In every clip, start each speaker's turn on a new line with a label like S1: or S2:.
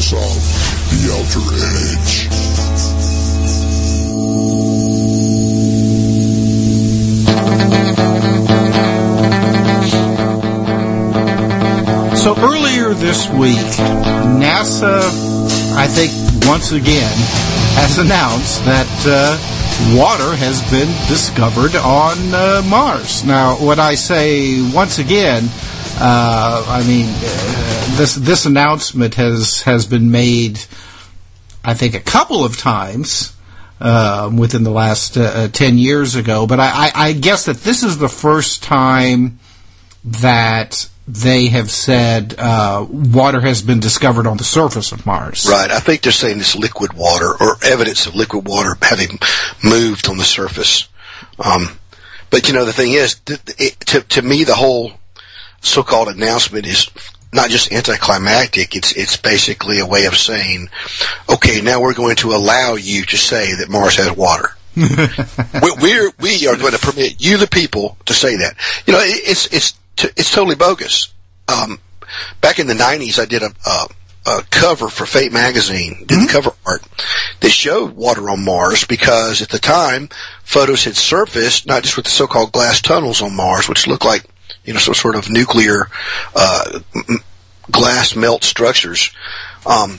S1: the Outer Edge.
S2: So earlier this week, NASA, I think once again, has announced that uh, water has been discovered on uh, Mars. Now, when I say once again, uh, I mean uh, this this announcement has has been made, I think, a couple of times. Um, within the last uh, uh, 10 years ago, but I, I, I guess that this is the first time that they have said uh, water has been discovered on the surface of Mars.
S3: Right. I think they're saying it's liquid water or evidence of liquid water having moved on the surface. Um, but you know, the thing is, it, to, to me, the whole so-called announcement is not just anticlimactic. It's it's basically a way of saying, okay, now we're going to allow you to say that Mars has water. we, we're we are going to permit you, the people, to say that. You know, it, it's it's t- it's totally bogus. Um, back in the '90s, I did a, a, a cover for Fate magazine, did the cover art. They showed water on Mars because at the time, photos had surfaced not just with the so-called glass tunnels on Mars, which looked like you know some sort of nuclear uh, glass melt structures. Um,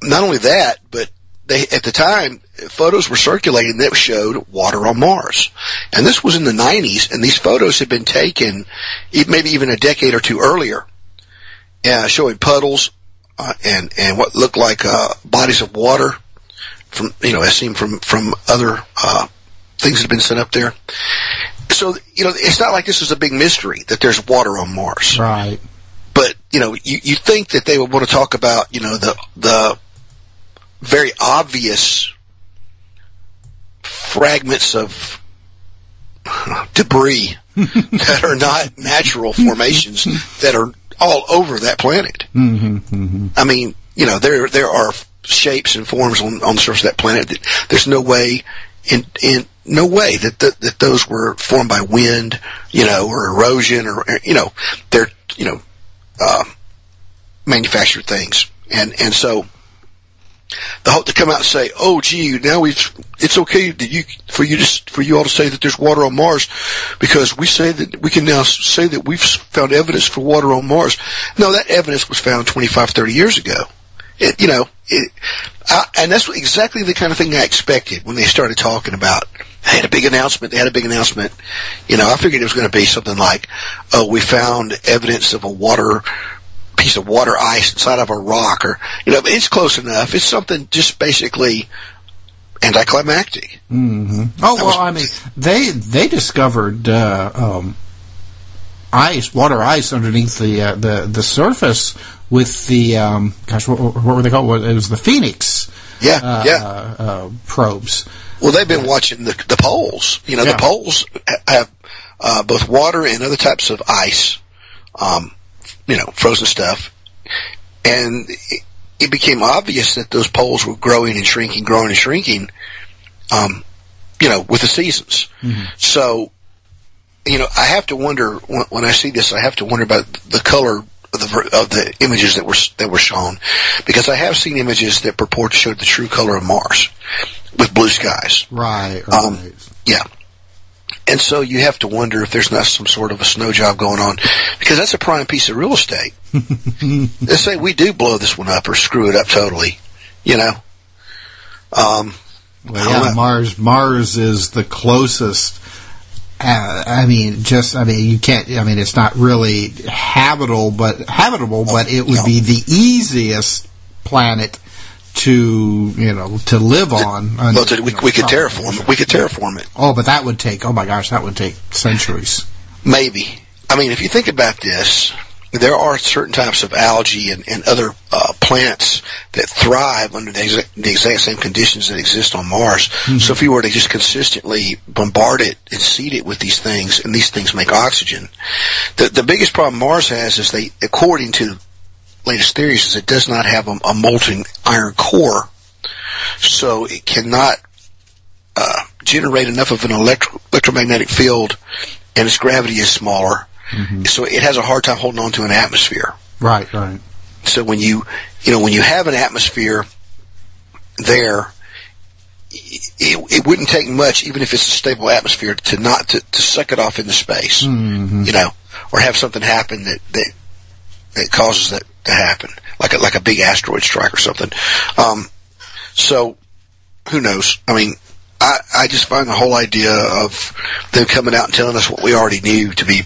S3: not only that, but they at the time photos were circulating that showed water on Mars, and this was in the 90s, and these photos had been taken maybe even a decade or two earlier, uh, showing puddles uh, and and what looked like uh, bodies of water from you know as seen from from other uh, things that have been sent up there. So you know it's not like this is a big mystery that there's water on Mars
S2: Right.
S3: but you know, you, you think that they would want to talk about, you know, the the very obvious fragments of debris that are not natural formations that are all over that planet. Mm-hmm, I mean, you know, there there are shapes and forms on, on the surface of that planet that there's no way in in no way that, that that those were formed by wind, you know, or erosion or you know, they're you know, uh, manufactured things. And and so the hope to come out and say, "Oh, gee, now we've it's okay that you for you to for you all to say that there's water on Mars because we say that we can now say that we've found evidence for water on Mars." No, that evidence was found 25, 30 years ago. It, you know, it, I, and that's exactly the kind of thing I expected when they started talking about. They had a big announcement. They had a big announcement. You know, I figured it was going to be something like, "Oh, we found evidence of a water piece of water ice inside of a rock," or you know, it's close enough. It's something just basically anticlimactic.
S2: Oh well, I mean, they they discovered uh, um, ice, water ice underneath the uh, the the surface with the um, gosh, what, what were they called? It was the Phoenix
S3: Yeah,
S2: uh,
S3: yeah.
S2: uh, probes.
S3: Well, they've been watching the the poles. You know,
S2: Yeah.
S3: the poles have uh, both water and other types of ice. Um, you know, frozen stuff, and it, it became obvious that those poles were growing and shrinking, growing and shrinking. Um, you know, with the seasons. So, you know, I have to wonder when, when I see this. I have to wonder about the color of the of the images that were that were shown, because I have seen images that purport to show the true color of Mars with blue skies.
S2: Right, right.
S3: Um, Yeah. And so you have to wonder if there's not some sort of a snow job going on because that's a prime piece of real estate. Let's say we do blow this one up or screw it up totally, you know. Um,
S2: Well, yeah,
S3: know.
S2: Mars. Mars is the closest. Uh, I mean, just I mean, you can't. I mean, it's not really habitable, but habitable, but it would be the easiest planet to you know to live on.
S3: well,
S2: under,
S3: we,
S2: you know,
S3: we could terraform it. We could terraform it.
S2: Oh, but that would take. Oh my gosh, that would take centuries.
S3: Maybe. I mean, if you think about this, there are certain types of algae and, and other uh, plants that thrive under the exact, the exact same conditions that exist on Mars. Mm-hmm. So if you were to just consistently bombard it and seed it with these things, and these things make oxygen, the the biggest problem Mars has is they, according to latest theories, is it does not have a, a molten iron core, so it cannot uh, generate enough of an electro- electromagnetic field, and its gravity is smaller Mm-hmm. So it has a hard time holding on to an atmosphere.
S2: Right, right.
S3: So when you, you know, when you have an atmosphere there, it, it wouldn't take much, even if it's a stable atmosphere, to not to, to suck it off into space. Mm-hmm. You know, or have something happen that that that causes that to happen, like a like a big asteroid strike or something. Um, so who knows? I mean, I I just find the whole idea of them coming out and telling us what we already knew to be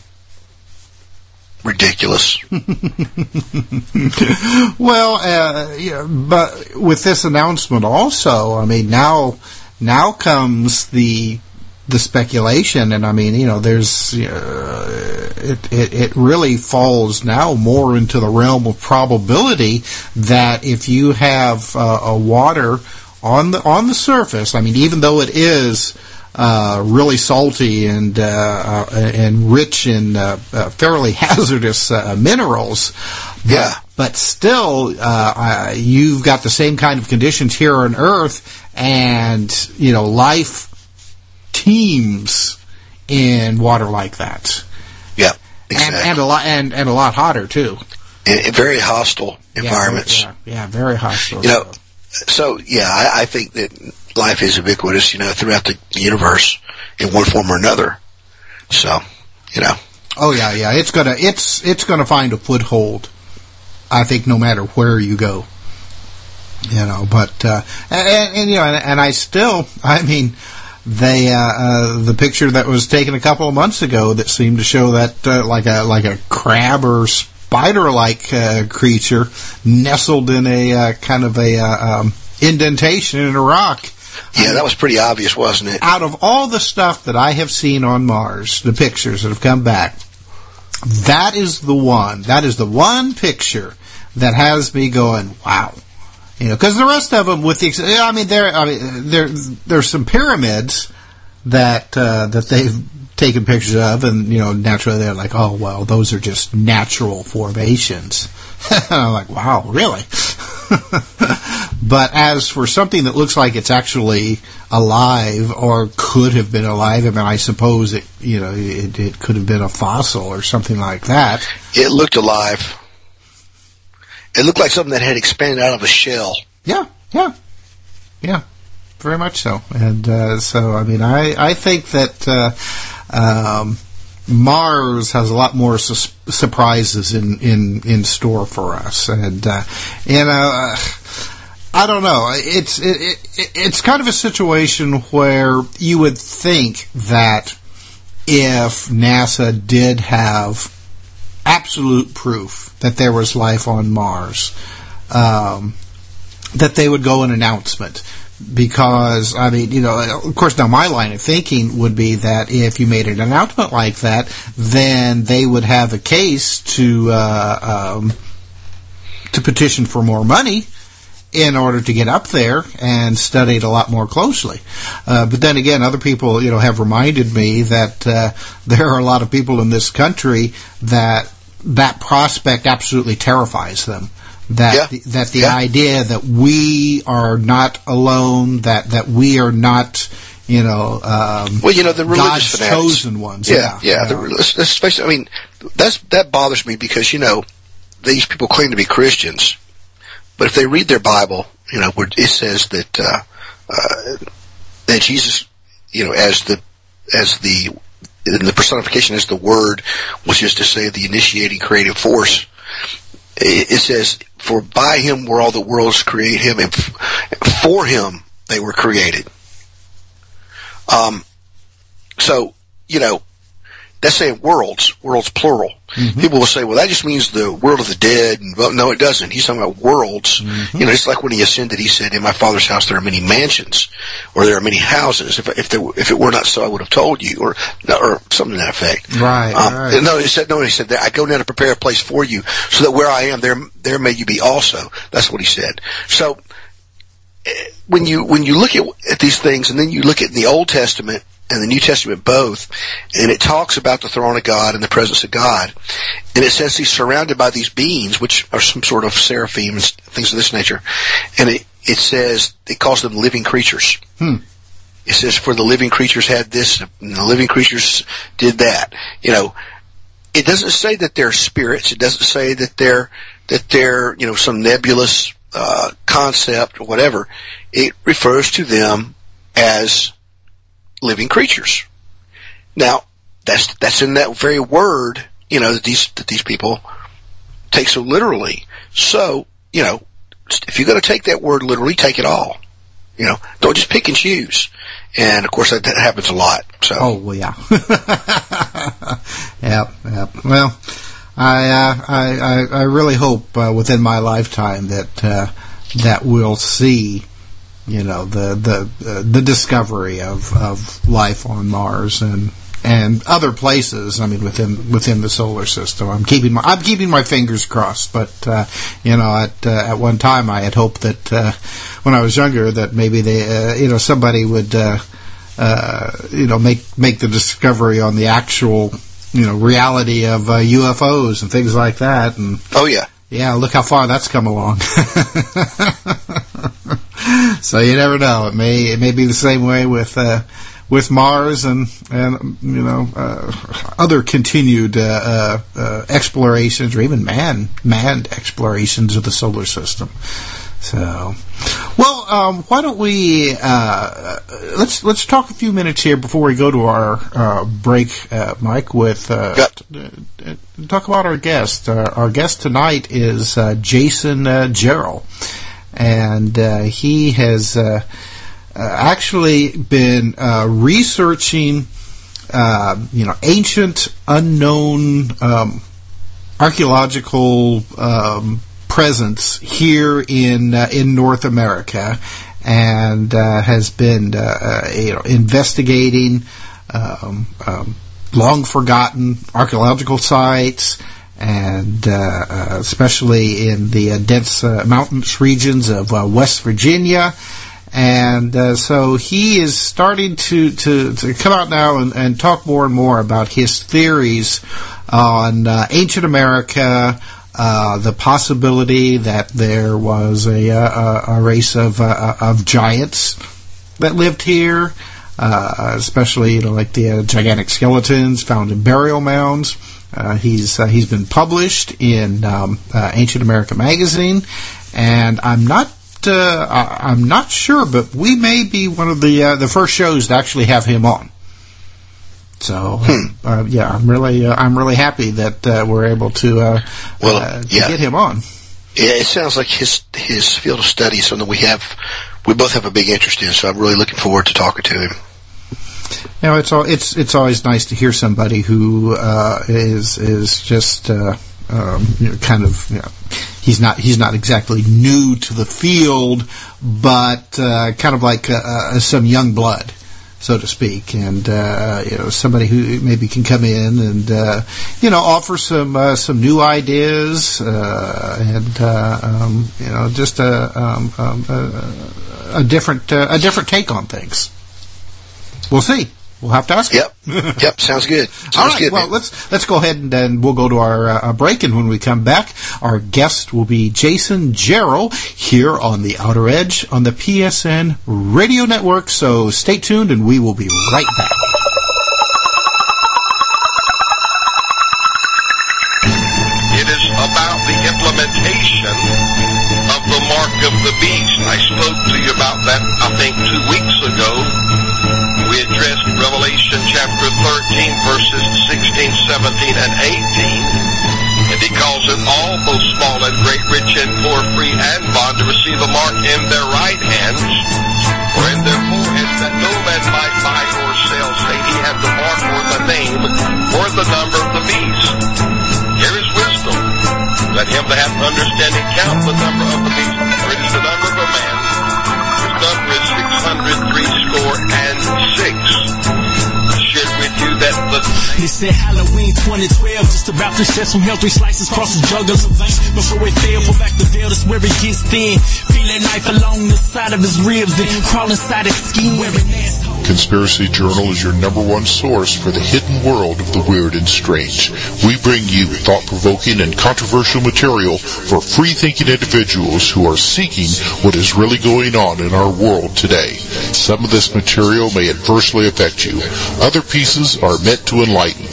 S3: ridiculous.
S2: well, uh, yeah, but with this announcement also, I mean, now now comes the the speculation, and I mean, you know, there's uh, it, it it really falls now more into the realm of probability that if you have uh, a water on the on the surface, I mean, even though it is uh, really salty and uh, uh and rich in uh, uh, fairly hazardous minerals.
S3: Yeah.
S2: But, still, you've got the same kind of conditions here on Earth, and you know life teems in water like that.
S3: Yeah, exactly.
S2: And, and a lot and, and a lot hotter too.
S3: In, very hostile environments.
S2: Yeah, yeah, yeah, very hostile.
S3: You know, so yeah, I, I think that life is ubiquitous, you know, throughout the universe in one form or another. So, you know.
S2: Oh yeah, yeah. It's gonna it's it's gonna find a foothold. I think no matter where you go. You know, but uh, and, and you know, and, and I still, I mean, they uh, uh, the picture that was taken a couple of months ago that seemed to show that uh, like a like a crab or spider like uh, creature nestled in a uh, kind of a uh, um, indentation in a rock
S3: yeah, that was pretty obvious, wasn't it?
S2: Out of all the stuff that I have seen on Mars, the pictures that have come back, that is the one. That is the one picture that has me going, wow. You know, because the rest of them, with the, I mean, there, I mean, there, there's some pyramids that uh, that they've taken pictures of, and you know, naturally they're like, oh well, those are just natural formations. and I'm like, wow, really? but as for something that looks like it's actually alive or could have been alive, I mean, I suppose it, you know, it, it could have been a fossil or something like that.
S3: It looked alive. It looked like something that had expanded out of a shell.
S2: Yeah, yeah, yeah, very much so. And uh, so, I mean, I I think that. Uh, um, Mars has a lot more su- surprises in, in, in store for us, and uh, you know, uh, I don't know. It's it, it, it's kind of a situation where you would think that if NASA did have absolute proof that there was life on Mars, um, that they would go an announcement because I mean, you know, of course, now my line of thinking would be that if you made an announcement like that, then they would have a case to uh, um, to petition for more money in order to get up there and study it a lot more closely. Uh, but then again, other people, you know, have reminded me that uh, there are a lot of people in this country that that prospect absolutely terrifies them that yeah. the, that the yeah. idea that we are not alone, that that we are not, you know, um,
S3: well, you know, the religious
S2: God's chosen ones.
S3: Yeah, yeah. yeah. The, especially, I mean, that's that bothers me because you know these people claim to be Christians, but if they read their Bible, you know, it says that uh, uh, that Jesus, you know, as the as the the personification as the Word was just to say the initiating creative force. It says for by him were all the worlds created him, and for him they were created. Um, so, you know, that's saying worlds, worlds plural. Mm-hmm. People will say, well, that just means the world of the dead. And, well, no, it doesn't. He's talking about worlds. Mm-hmm. You know, it's like when he ascended, he said, in my father's house there are many mansions, or there are many houses. If, if, there, if it were not so, I would have told you, or, or something to that effect.
S2: Right, um, right.
S3: No, he said, no, he said, I go down to prepare a place for you, so that where I am, there, there may you be also. That's what he said. So, eh, when you, when you look at, at these things, and then you look at the Old Testament, and the New Testament both, and it talks about the throne of God and the presence of God. And it says he's surrounded by these beings, which are some sort of seraphim, and things of this nature. And it, it says, it calls them living creatures.
S2: Hmm.
S3: It says, for the living creatures had this, and the living creatures did that. You know, it doesn't say that they're spirits. It doesn't say that they're, that they're, you know, some nebulous, uh, concept or whatever. It refers to them as living creatures. Now, that's that's in that very word, you know, that these that these people take so literally. So, you know, if you're going to take that word literally, take it all. You know, don't just pick and choose. And of course, that, that happens a lot. So.
S2: Oh well, yeah. yep, yep. Well, I, uh, I, I, I really hope uh, within my lifetime that uh, that we'll see you know the the uh, the discovery of of life on Mars and and other places. I mean, within within the solar system. I'm keeping my I'm keeping my fingers crossed. But uh, you know, at uh, at one time, I had hoped that uh, when I was younger, that maybe they uh, you know somebody would uh, you know make make the discovery on the actual you know reality of UFOs and things like that. And
S3: oh yeah.
S2: Yeah, look how far that's come along. so you never know. It may it may be the same way with uh, with Mars and and you know uh, other continued uh, uh, uh explorations or even man manned explorations of the solar system. So, well, um, why don't we uh, let's let's talk a few minutes here before we go to our uh, break, uh, Mike. With uh, talk about our guest. our guest tonight is Jason uh, Jarrell and uh, he has uh, uh actually been uh, researching, uh, you know, ancient, unknown um, archaeological um, presence here in in North America, and has been, you know, investigating. Um, um, long forgotten archaeological sites, and uh, uh, especially in the uh, dense uh, mountainous regions of uh, West Virginia. And uh, so he is starting to, to, to come out now and, and, talk more and more about his theories on ancient America, the possibility that there was a, a, a race of, of giants that lived here, especially you know, like the gigantic skeletons found in burial mounds. Uh, he's uh, he's been published in um, uh, Ancient America magazine, and I'm not uh, I'm not sure, but we may be one of the uh, the first shows to actually have him on. So hmm. yeah, I'm really I'm really happy that we're able to well to yeah. get him on.
S3: Yeah, it sounds like his his field of study is something we have we both have a big interest in. So I'm really looking forward to talking to him.
S2: You know, it's all, it's it's always nice to hear somebody who uh, is is just uh, um, you know, kind of you know, he's not he's not exactly new to the field, but uh, kind of like uh, uh, some young blood so to speak, and uh, you know somebody who maybe can come in and uh, you know offer some uh, some new ideas and um, you know just a, um, um, a, a different a different take on things. We'll see. We'll have to ask.
S3: Yep. yep. Sounds good. Sounds
S2: All right.
S3: Good,
S2: well, man. let's let's go ahead and then we'll go to our uh, break. And when we come back, our guest will be Jason Jarrell here on the Outer Edge on the PSN Radio Network. So stay tuned, and we will be right back.
S4: It is about the implementation of the mark of the beast. I spoke to you about that, I think, two weeks ago we addressed Revelation chapter 13, verses 16, 17, and 18. And he calls it all, both small and great, rich and poor, free and bond, to receive a mark in their right hands or in their foreheads that no man might buy or sell say he had the mark or the name or the number of the beast. Here is wisdom. Let him that hath understanding count the number of the beast, for it is the number of a man. Number is six hundred three score and six.
S5: He said Halloween 2012, just about to share some healthy slices, cross the jugular vein. Before it fell, pull back the veil, that's where it gets thin. Feel that knife along the side of his ribs, then crawl inside his skin. Wearing asshole.
S1: Conspiracy Journal is your number one source for the hidden world of the weird and strange. We bring you thought-provoking and controversial material for free-thinking individuals who are seeking what is really going on in our world today. Some of this material may adversely affect you. Other pieces are meant to enlighten.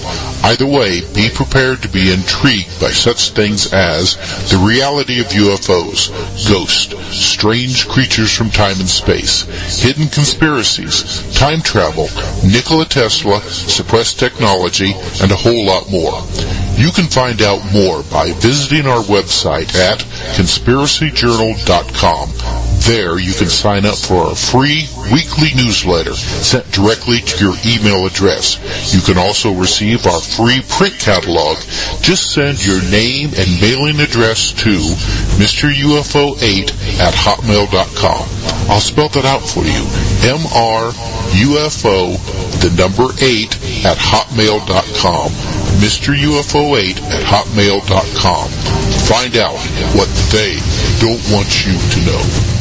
S1: Either way, be prepared to be intrigued by such things as the reality of UFOs, ghosts, strange creatures from time and space, hidden conspiracies, time travel, Nikola Tesla, suppressed technology, and a whole lot more. You can find out more by visiting our website at conspiracyjournal.com. There you can sign up for our free weekly newsletter sent directly to your email address. You can also receive our free print catalog. Just send your name and mailing address to Mr. UFO 8 at hotmail.com. I'll spell that out for you. M-R-U-F-O, the number 8 at hotmail.com. Mr. UFO8 at hotmail.com. Find out what they don't want you to know.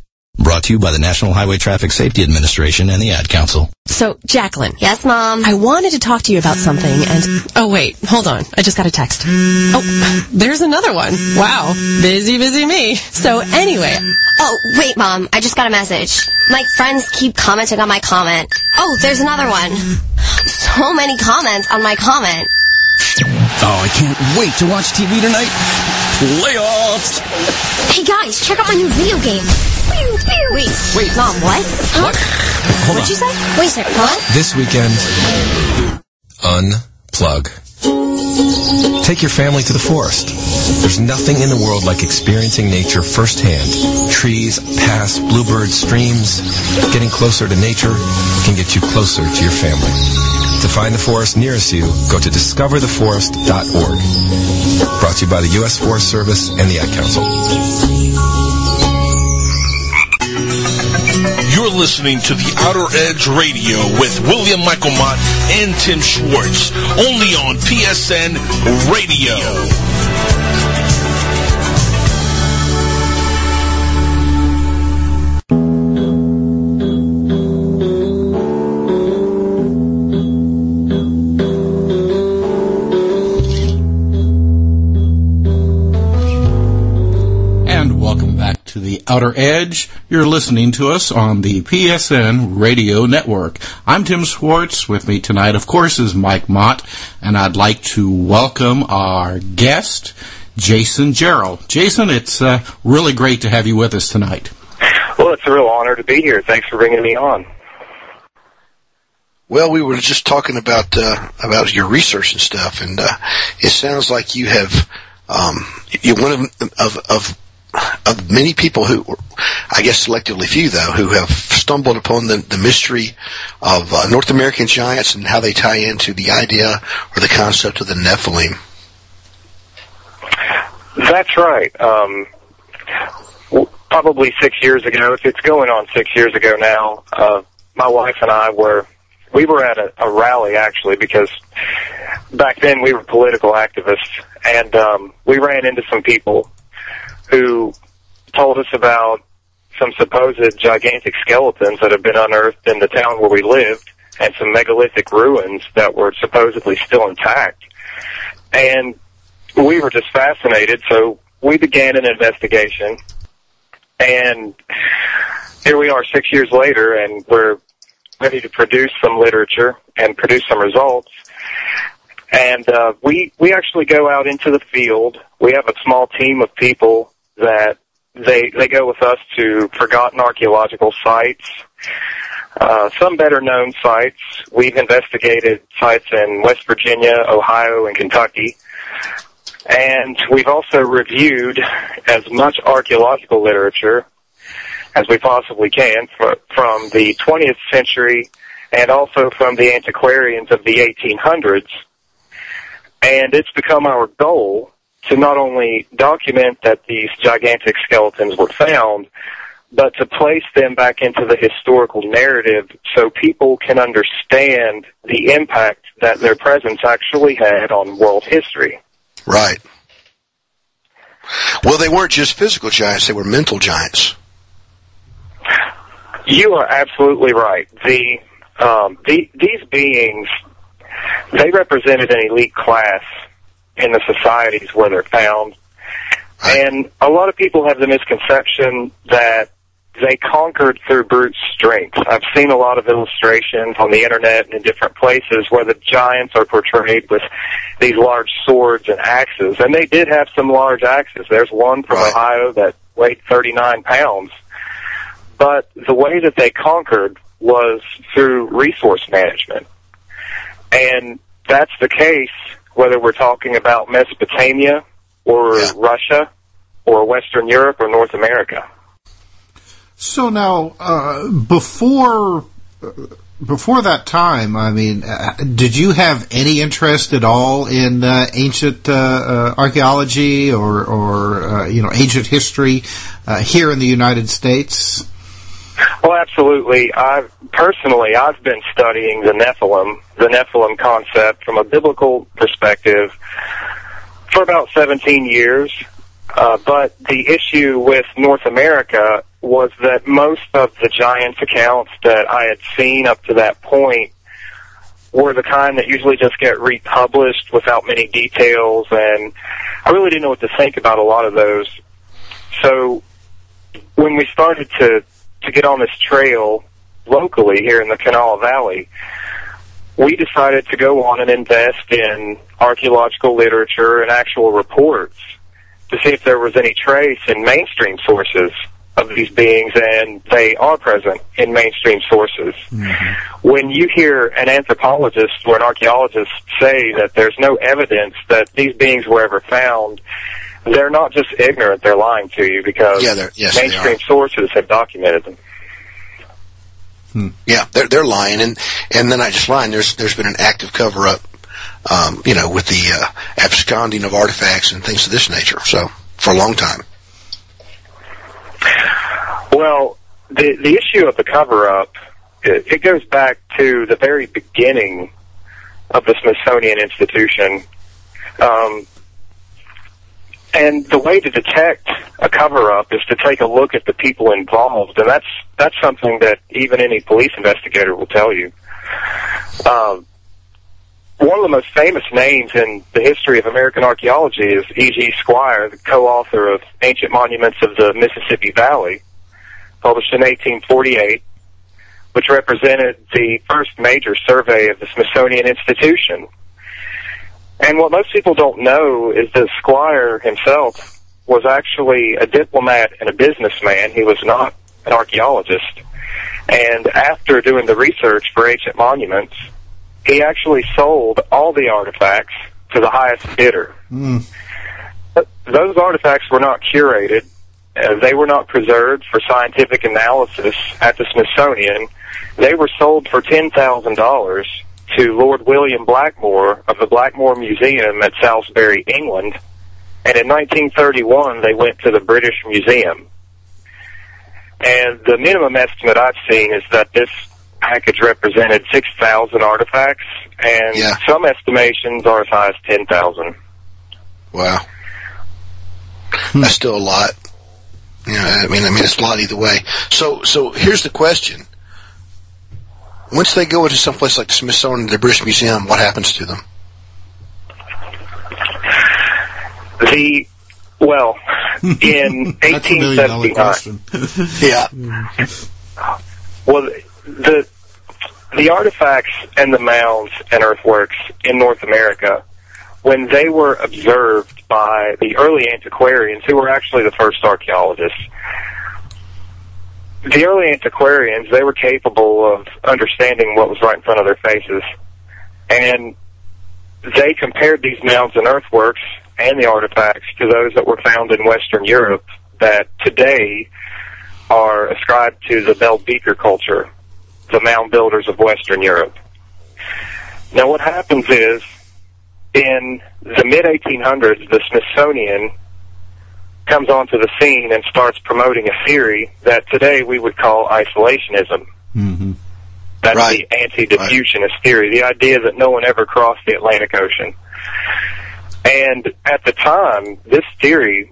S6: Brought to you by the National Highway Traffic Safety Administration and the Ad Council.
S7: So, Jacqueline.
S8: Yes, Mom.
S7: I wanted to talk to you about something and, oh wait, hold on. I just got a text. Oh, there's another one. Wow. Busy, busy me. So anyway,
S9: Oh, wait, Mom. I just got a message. My friends keep commenting on my comment. Oh, there's another one. So many comments on my comment.
S10: Oh, I can't wait to watch TV tonight. Playoffs!
S9: Hey, guys, check out my new video game. Pew, pew. Wait,
S10: Wait.
S9: Mom, what? Huh?
S10: What? Hold
S9: What'd
S10: on.
S9: you say? Wait a second, what?
S11: This weekend, unplug. Take your family to the forest. There's nothing in the world like experiencing nature firsthand. Trees, paths, bluebirds, streams. Getting closer to nature can get you closer to your family. To find the forest nearest you, go to discovertheforest.org. Brought to you by the U.S. Forest Service and the Ad Council.
S12: You're listening to the Outer Edge Radio with William Michael Mott and Tim Schwartz, only on PSN Radio.
S2: To Edge. You're listening to us on the PSN Radio Network. I'm Tim Schwartz. With me tonight, of course, is Mike Mott, and I'd like to welcome our guest, Jason Jarrell. Jason, it's uh, really great to have you with us tonight.
S13: Well, it's a real honor to be here. Thanks for bringing me on.
S3: Well, we were just talking about uh, about your research and stuff, and uh, it sounds like you have um, you're one of of of of many people who, I guess, selectively few though, who have stumbled upon the, the mystery of uh, North American giants and how they tie into the idea or the concept of the Nephilim.
S13: That's right. Um, probably six years ago. It's- It's going on six years ago now. Uh, my wife and I were we were at a, a rally actually because back then we were political activists and um, we ran into some people who told us about some supposed gigantic skeletons that have been unearthed in the town where we lived and some megalithic ruins that were supposedly still intact. And we were just fascinated, so we began an investigation. And here we are six years later, and we're ready to produce some literature and produce some results. And uh, we we actually go out into the field. We have a small team of people that they they go with us to forgotten archaeological sites, uh, some better known sites. We've investigated sites in West Virginia, Ohio, and Kentucky. And we've also reviewed as much archaeological literature as we possibly can for, from the 20th century and also from the antiquarians of the 1800s. And it's become our goal to not only document that these gigantic skeletons were found, but to place them back into the historical narrative so people can understand the impact that their presence actually had on world history.
S3: Right. Well, they weren't just physical giants, they were mental giants.
S13: You are absolutely right. The, um, the these beings, they represented an elite class in the societies where they're found. And a lot of people have the misconception that they conquered through brute strength. I've seen a lot of illustrations on the internet and in different places where the giants are portrayed with these large swords and axes. And they did have some large axes. There's one from Ohio that weighed 39 pounds. But the way that they conquered was through resource management. And that's the case whether we're talking about Mesopotamia or Russia or Western Europe or North America.
S2: So now, uh, before before that time, I mean, uh, did you have any interest at all in uh, ancient uh, uh, archaeology or, or uh, you know ancient history here in the United States?
S13: Well, absolutely. I personally, I've been studying the Nephilim, the Nephilim concept from a biblical perspective for about 17 years. Uh, but the issue with North America was that most of the Giants accounts that I had seen up to that point were the kind that usually just get republished without many details, and I really didn't know what to think about a lot of those. So when we started to to get on this trail locally here in the Kanawha Valley, we decided to go on and invest in archaeological literature and actual reports to see if there was any trace in mainstream sources of these beings, and they are present in mainstream sources. Mm-hmm. When you hear an anthropologist or an archaeologist say that there's no evidence that these beings were ever found, they're not just ignorant, they're lying to you because
S3: yeah, yes,
S13: mainstream sources have documented them.
S3: Hmm. Yeah, they're they're lying, and and then I just lying. There's there's been an active cover up, um, you know, with the uh, absconding of artifacts and things of this nature. So for a long time.
S13: Well, the the issue of the cover up, it, it goes back to the very beginning of the Smithsonian Institution. Um, and the way to detect a cover up is to take a look at the people involved, and that's that's something that even any police investigator will tell you. Um, one of the most famous names in the history of American archaeology is E.G. Squier, the co-author of Ancient Monuments of the Mississippi Valley, published in 1848, which represented the first major survey of the Smithsonian Institution. And what most people don't know is that Squier himself was actually a diplomat and a businessman. He was not an archaeologist. And after doing the research for ancient monuments, he actually sold all the artifacts to the highest bidder.
S2: Mm.
S13: Those artifacts were not curated. Uh, they were not preserved for scientific analysis at the Smithsonian. They were sold for $10,000 to Lord William Blackmore of the Blackmore Museum at Salisbury, England. And in 1931, they went to the British Museum. And the minimum estimate I've seen is that this package represented 6,000 artifacts, and
S3: Yeah.
S13: some estimations are as high as 10,000.
S3: Wow. Hmm. That's still a lot. You know, I mean, I mean, it's a lot either way. So, so here's the question: Once they go into someplace like the Smithsonian, or the British Museum, what happens to them?
S13: The well, in
S2: That's a million
S13: 1879.
S3: Yeah.
S13: well, the the artifacts and the mounds and earthworks in North America, when they were observed by the early antiquarians, who were actually the first archaeologists, the early antiquarians they were capable of understanding what was right in front of their faces, and they compared these mounds and earthworks and the artifacts to those that were found in Western Europe that today are ascribed to the Bell Beaker culture, the mound builders of Western Europe. Now, what happens is, in the mid 1800s, the Smithsonian comes onto the scene and starts promoting a theory that today we would call isolationism.
S2: Mm-hmm.
S13: That's
S3: Right.
S13: the anti-diffusionist theory, the idea that no one ever crossed the Atlantic Ocean. And at the time, this theory,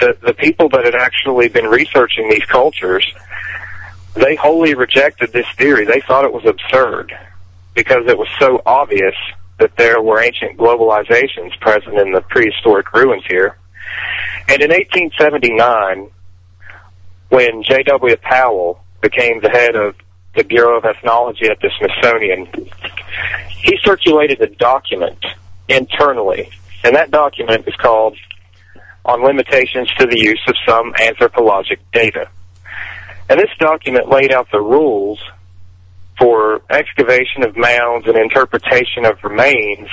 S13: the, the people that had actually been researching these cultures, they wholly rejected this theory. They thought it was absurd because it was so obvious that there were ancient globalizations present in the prehistoric ruins here. And in 1879, when J.W. Powell became the head of the Bureau of Ethnology at the Smithsonian, he circulated a document internally, and that document is called On Limitations to the Use of Some Anthropologic Data. And this document laid out the rules for excavation of mounds and interpretation of remains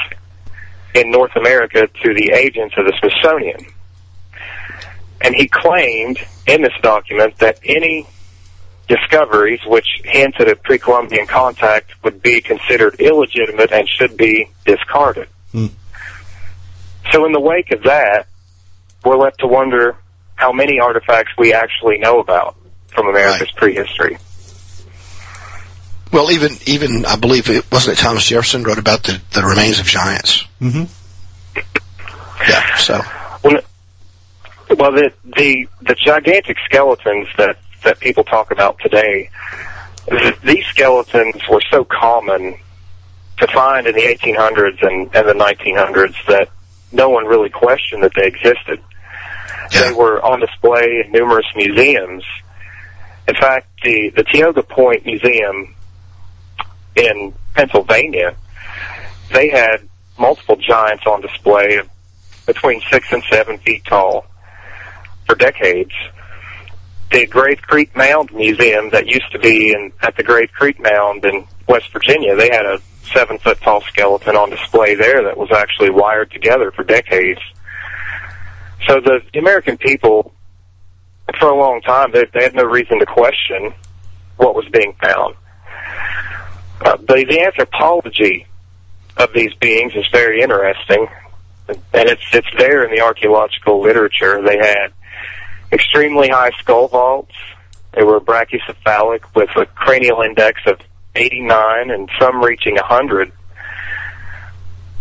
S13: in North America to the agents of the Smithsonian. And he claimed in this document that any discoveries which hinted at pre-Columbian contact would be considered illegitimate and should be discarded.
S2: Hmm.
S13: So in the wake of that, we're left to wonder how many artifacts we actually know about from America's prehistory.
S3: Well, even even I believe it wasn't it Thomas Jefferson wrote about the, the remains of giants.
S2: Mm-hmm.
S3: Yeah. So
S13: Well, the the the gigantic skeletons that that people talk about today, th- these skeletons were so common to find in the 1800s and, and the 1900s that no one really questioned that they existed. They were on display in numerous museums. In fact, the the Tioga Point Museum in Pennsylvania, they had multiple giants on display between six and seven feet tall for decades. The Grave Creek Mound Museum that used to be in at the Grave Creek Mound in West Virginia, they had a seven foot tall skeleton on display there that was actually wired together for decades. So the, American people, for a long time, they, they had no reason to question what was being found. Uh, the, the anthropology of these beings is very interesting, and it's it's there in the archaeological literature. They had extremely high skull vaults. They were brachycephalic with a cranial index of 89 and some reaching 100.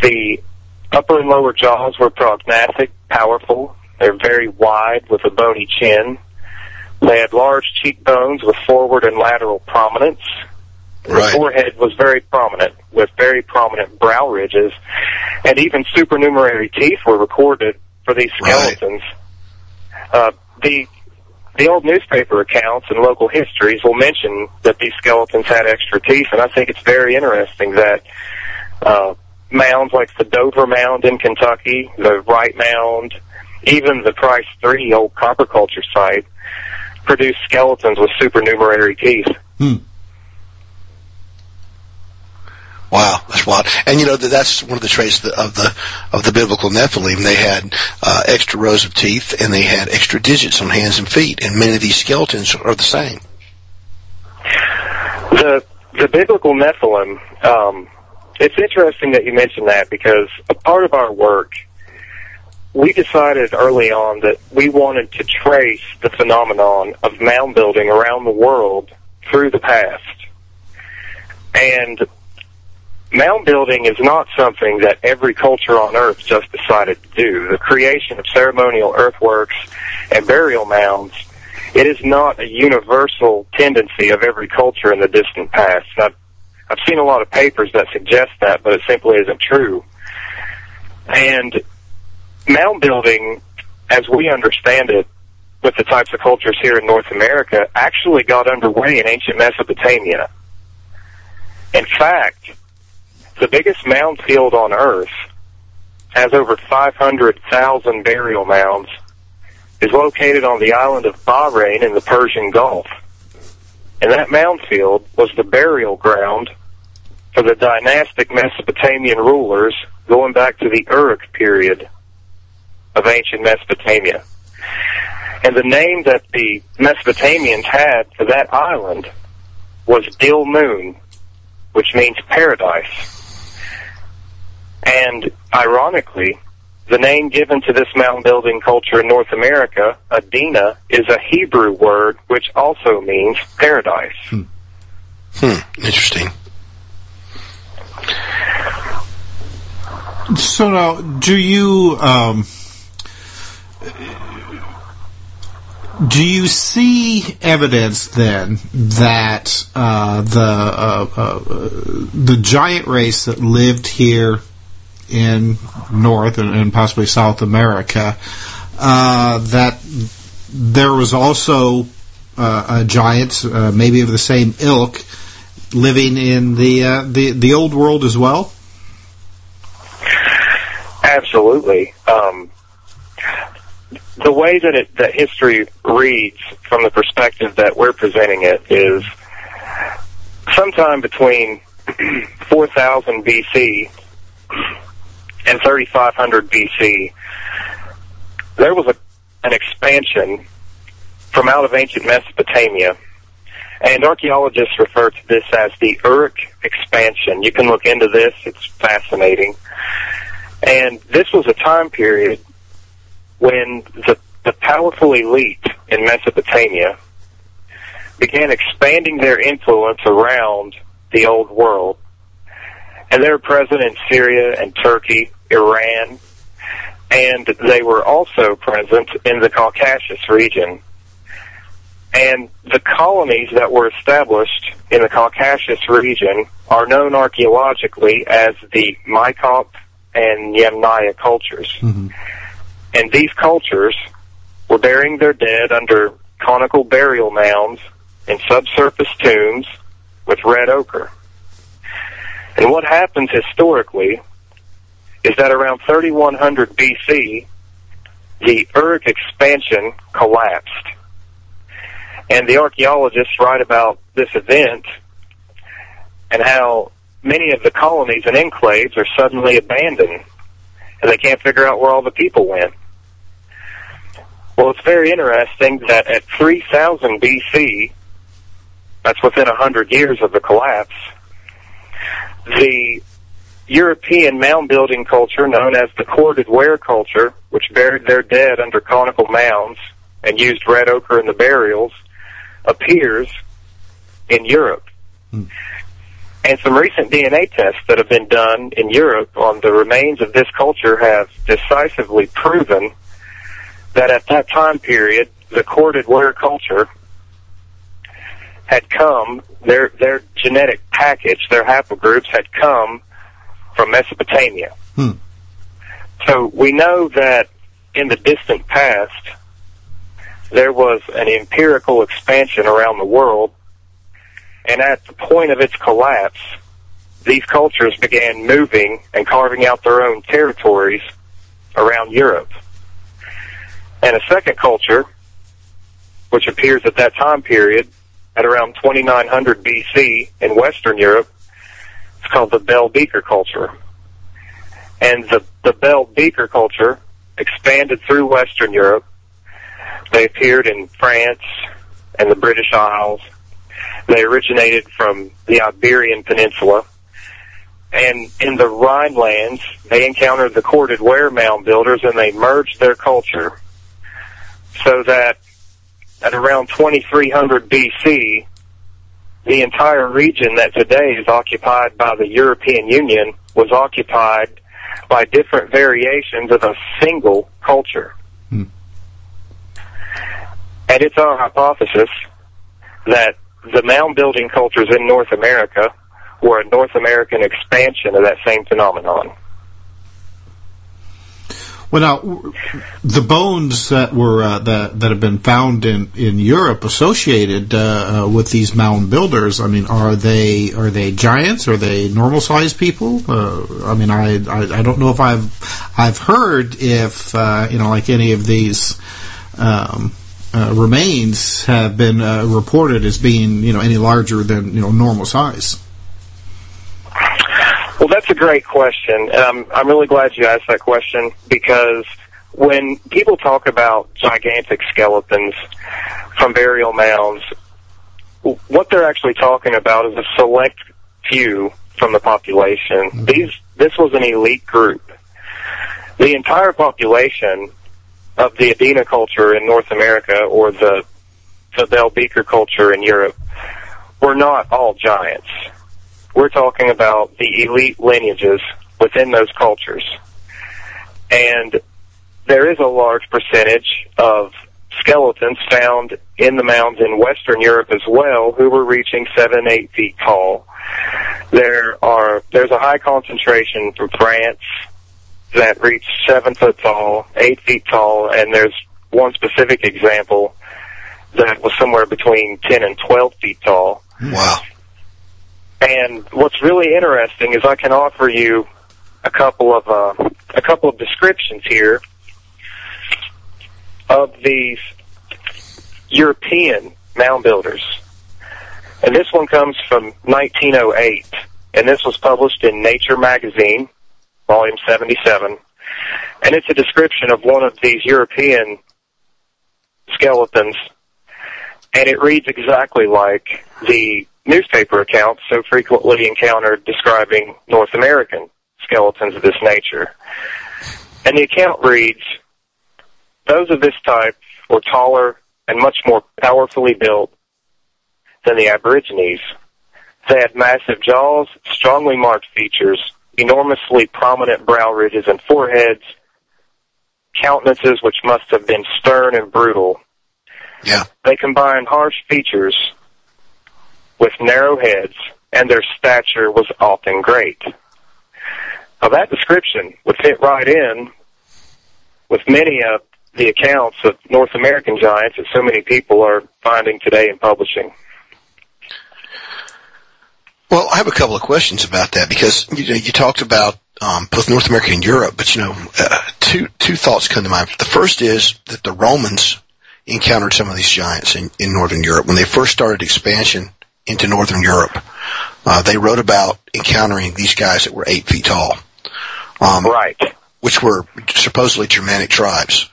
S13: The upper and lower jaws were prognathic, powerful. They're very wide with a bony chin. They had large cheekbones with forward and lateral prominence. The forehead was very prominent, with very prominent brow ridges, and even supernumerary teeth were recorded for these
S3: Right.
S13: skeletons. Uh, the the old newspaper accounts and local histories will mention that these skeletons had extra teeth, and I think it's very interesting that uh, mounds like the Dover Mound in Kentucky, the Wright Mound, even the Price Three old copper culture site produced skeletons with supernumerary teeth.
S3: Wow, that's wild. And you know that that's one of the traits of the of the, of the biblical Nephilim. They had uh, extra rows of teeth, and they had extra digits on hands and feet. And many of these skeletons are the same.
S13: The the biblical Nephilim. Um, it's interesting that you mentioned that because a part of our work, we decided early on that we wanted to trace the phenomenon of mound building around the world through the past. And mound building is not something that every culture on Earth just decided to do. The creation of ceremonial earthworks and burial mounds, it is not a universal tendency of every culture in the distant past. I've, I've seen a lot of papers that suggest that, but it simply isn't true. And mound building, as we understand it, with the types of cultures here in North America, actually got underway in ancient Mesopotamia. In fact, the biggest mound field on Earth has over 500,000 burial mounds, is located on the island of Bahrain in the Persian Gulf. And that mound field was the burial ground for the dynastic Mesopotamian rulers going back to the Uruk period of ancient Mesopotamia. And the name that the Mesopotamians had for that island was Dilmun, which means paradise. And ironically, the name given to this mound building culture in North America, Adena, is a Hebrew word which also means paradise.
S3: Hmm. Interesting.
S2: So now, do you um, do you see evidence then that uh, the uh, uh, the giant race that lived here in North and, and possibly South America uh, that there was also uh, a giant, uh, maybe of the same ilk, living in the the the old world as well?
S13: Absolutely. Um, the way that it, that history reads from the perspective that we're presenting it is sometime between 4000 BC and 3500 BC, there was a, an expansion from out of ancient Mesopotamia, and archaeologists refer to this as the Uruk expansion. You can look into this; it's fascinating. And this was a time period when the, the powerful elite in Mesopotamia began expanding their influence around the old world. And they were present in Syria and Turkey, Iran, and they were also present in the Caucasus region. And the colonies that were established in the Caucasus region are known archaeologically as the Maykop and Yamnaya cultures.
S2: Mm-hmm.
S13: And these cultures were burying their dead under conical burial mounds in subsurface tombs with red ochre. And what happens historically is that around 3100 BC, the Uruk expansion collapsed. And the archaeologists write about this event and how many of the colonies and enclaves are suddenly abandoned and they can't figure out where all the people went. Well, it's very interesting that at 3000 BC, that's within a hundred years of the collapse, the European mound building culture known as the corded ware culture, which buried their dead under conical mounds and used red ochre in the burials, appears in Europe.
S2: Hmm.
S13: And some recent DNA tests that have been done in Europe on the remains of this culture have decisively proven that at that time period, the corded ware culture had come, their, their genetic package, their haplogroups had come from Mesopotamia.
S2: Hmm.
S13: So we know that in the distant past, there was an empirical expansion around the world, and at the point of its collapse, these cultures began moving and carving out their own territories around Europe. And a second culture, which appears at that time period, at around 2900 BC in Western Europe, it's called the Bell Beaker culture. And the, the Bell Beaker culture expanded through Western Europe. They appeared in France and the British Isles. They originated from the Iberian Peninsula. And in the Rhinelands, they encountered the corded ware mound builders and they merged their culture so that at around 2300 BC, the entire region that today is occupied by the European Union was occupied by different variations of a single culture.
S2: Hmm.
S13: And it's our hypothesis that the mound building cultures in North America were a North American expansion of that same phenomenon.
S2: Well, now the bones that were uh, that that have been found in, in Europe associated uh, uh, with these mound builders. I mean, are they are they giants? Are they normal sized people? Uh, I mean, I, I, I don't know if I've I've heard if uh, you know like any of these. Um, uh, remains have been reported as being, you know, any larger than you know normal size.
S13: Well, that's a great question, and I'm I'm really glad you asked that question because when people talk about gigantic skeletons from burial mounds, what they're actually talking about is a select few from the population. Mm-hmm. These this was an elite group. The entire population of the Adena culture in North America or the the Bell Beaker culture in Europe were not all giants we're talking about the elite lineages within those cultures. And there is a large percentage of skeletons found in the mounds in Western Europe as well who were reaching seven, eight feet tall. There are, there's a high concentration from France that reach seven foot tall, eight feet tall, and there's one specific example that was somewhere between 10 and 12 feet tall.
S3: Wow.
S13: And what's really interesting is I can offer you a couple of uh, a couple of descriptions here of these European mound builders. And this one comes from 1908, and this was published in Nature magazine, volume 77. And it's a description of one of these European skeletons, and it reads exactly like the newspaper accounts so frequently encountered describing North American skeletons of this nature. And the account reads, those of this type were taller and much more powerfully built than the Aborigines. They had massive jaws, strongly marked features, enormously prominent brow ridges and foreheads, countenances which must have been stern and brutal.
S3: Yeah.
S13: They combined harsh features with narrow heads, and their stature was often great. Now that description would fit right in with many of the accounts of North American giants that so many people are finding today in publishing.
S3: Well, I have a couple of questions about that because you know you talked about um, both North America and Europe, but you know uh, two two thoughts come to mind. The first is that the Romans encountered some of these giants in, in Northern Europe when they first started expansion into Northern Europe. Uh, they wrote about encountering these guys that were eight feet tall.
S13: Um, right.
S3: Which were supposedly Germanic tribes.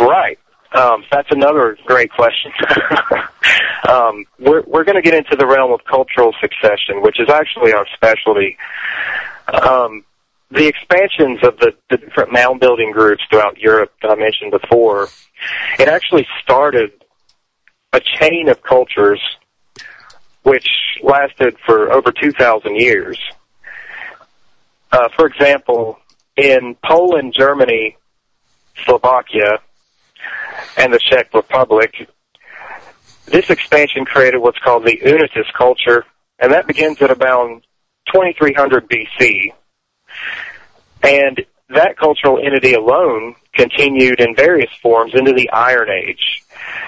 S13: Right. Um, that's another great question. um, we're we're going to get into the realm of cultural succession, which is actually our specialty. Um, the expansions of the, the different mound building groups throughout Europe that I mentioned before, it actually started a chain of cultures which lasted for over 2,000 years. Uh, for example, in Poland, Germany, Slovakia, and the Czech Republic, this expansion created what's called the Unetice culture, and that begins at about 2300 BC. And that cultural entity alone continued in various forms into the Iron Age.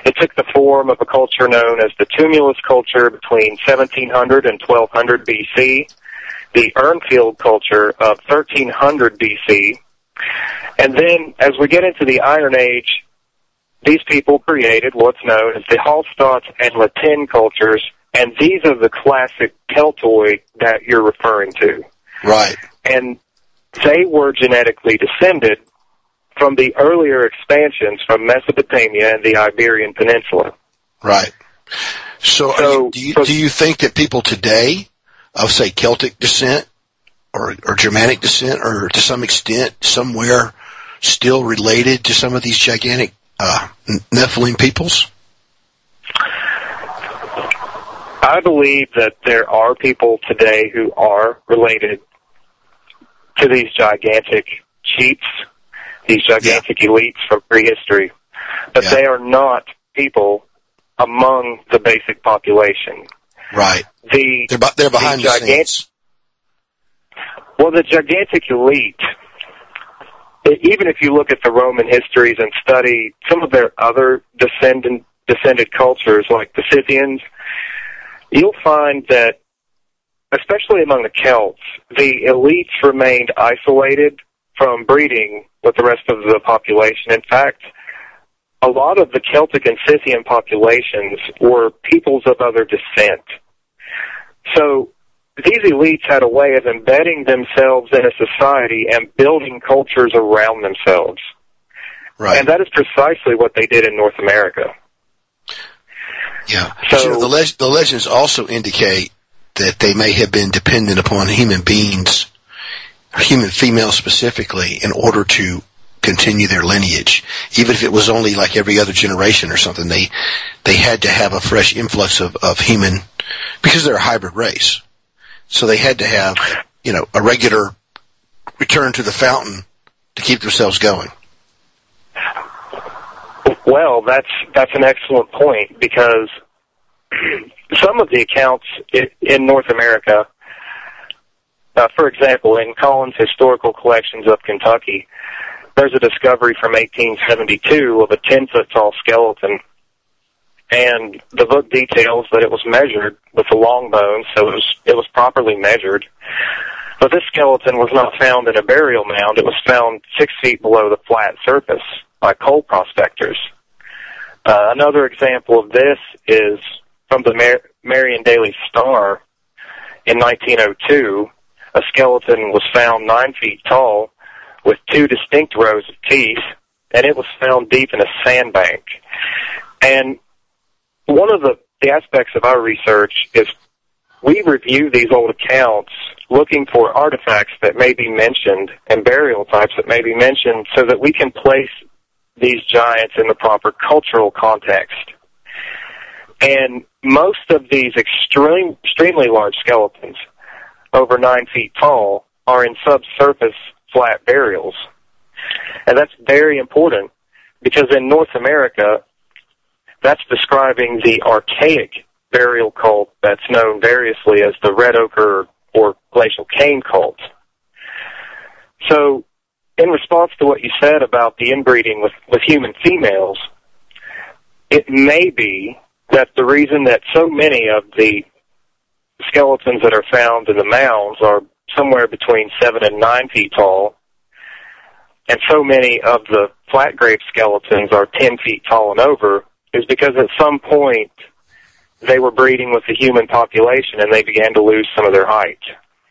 S13: It took the form of a culture known as the Tumulus culture between 1700 and 1200 BC, the Urnfield culture of 1300 BC, and then as we get into the Iron Age, these people created what's known as the Hallstatt and La Tène cultures, and these are the classic Keltoi that you're referring to.
S3: Right.
S13: And they were genetically descended from the earlier expansions from Mesopotamia and the Iberian Peninsula.
S3: Right. So, so you, do, you, so, do you think that people today of say Celtic descent or, or Germanic descent or to some extent somewhere still related to some of these gigantic uh, Nephilim peoples?
S13: I believe that there are people today who are related to these gigantic cheats, these gigantic elites from prehistory, but
S3: Yeah.
S13: they are not people among the basic population.
S3: Right.
S13: The
S3: They're, bu- they're behind the,
S13: the gigantic,
S3: scenes.
S13: Well, the gigantic elite, even if you look at the Roman histories and study some of their other descendant descended cultures, like the Scythians, you'll find that, especially among the Celts, the elites remained isolated from breeding with the rest of the population. In fact, a lot of the Celtic and Scythian populations were peoples of other descent. So these elites had a way of embedding themselves in a society and building cultures around themselves.
S3: Right.
S13: And that is precisely what they did in North America.
S3: Yeah.
S13: So-
S3: you know, the, leg- the legends also indicate that they may have been dependent upon human beings, human females specifically, in order to continue their lineage. Even if it was only like every other generation or something, they they had to have a fresh influx of, of human because they're a hybrid race. So they had to have, you know, a regular return to the fountain to keep themselves going.
S13: Well, that's that's an excellent point because some of the accounts in North America, uh, for example, in Collins' Historical Collections of Kentucky, there's a discovery from 1872 of a 10 foot tall skeleton, and the book details that it was measured with a long bone, so it was it was properly measured. But this skeleton was not found in a burial mound; it was found six feet below the flat surface by coal prospectors. Uh, another example of this is from the Mar- Marion Daily Star in 1902. A skeleton was found nine feet tall with two distinct rows of teeth, and it was found deep in a sandbank. And one of the, the aspects of our research is we review these old accounts looking for artifacts that may be mentioned and burial types that may be mentioned so that we can place these giants in the proper cultural context. And most of these extreme, extremely large skeletons, over nine feet tall, are in subsurface flat burials. And that's very important because in North America, that's describing the archaic burial cult that's known variously as the Red Ochre or Glacial Kame cult. So, in response to what you said about the inbreeding with, with human females, it may be that the reason that so many of the skeletons that are found in the mounds are somewhere between seven and nine feet tall, and so many of the flat grave skeletons are ten feet tall and over, is because at some point they were breeding with the human population and they began to lose some of their height.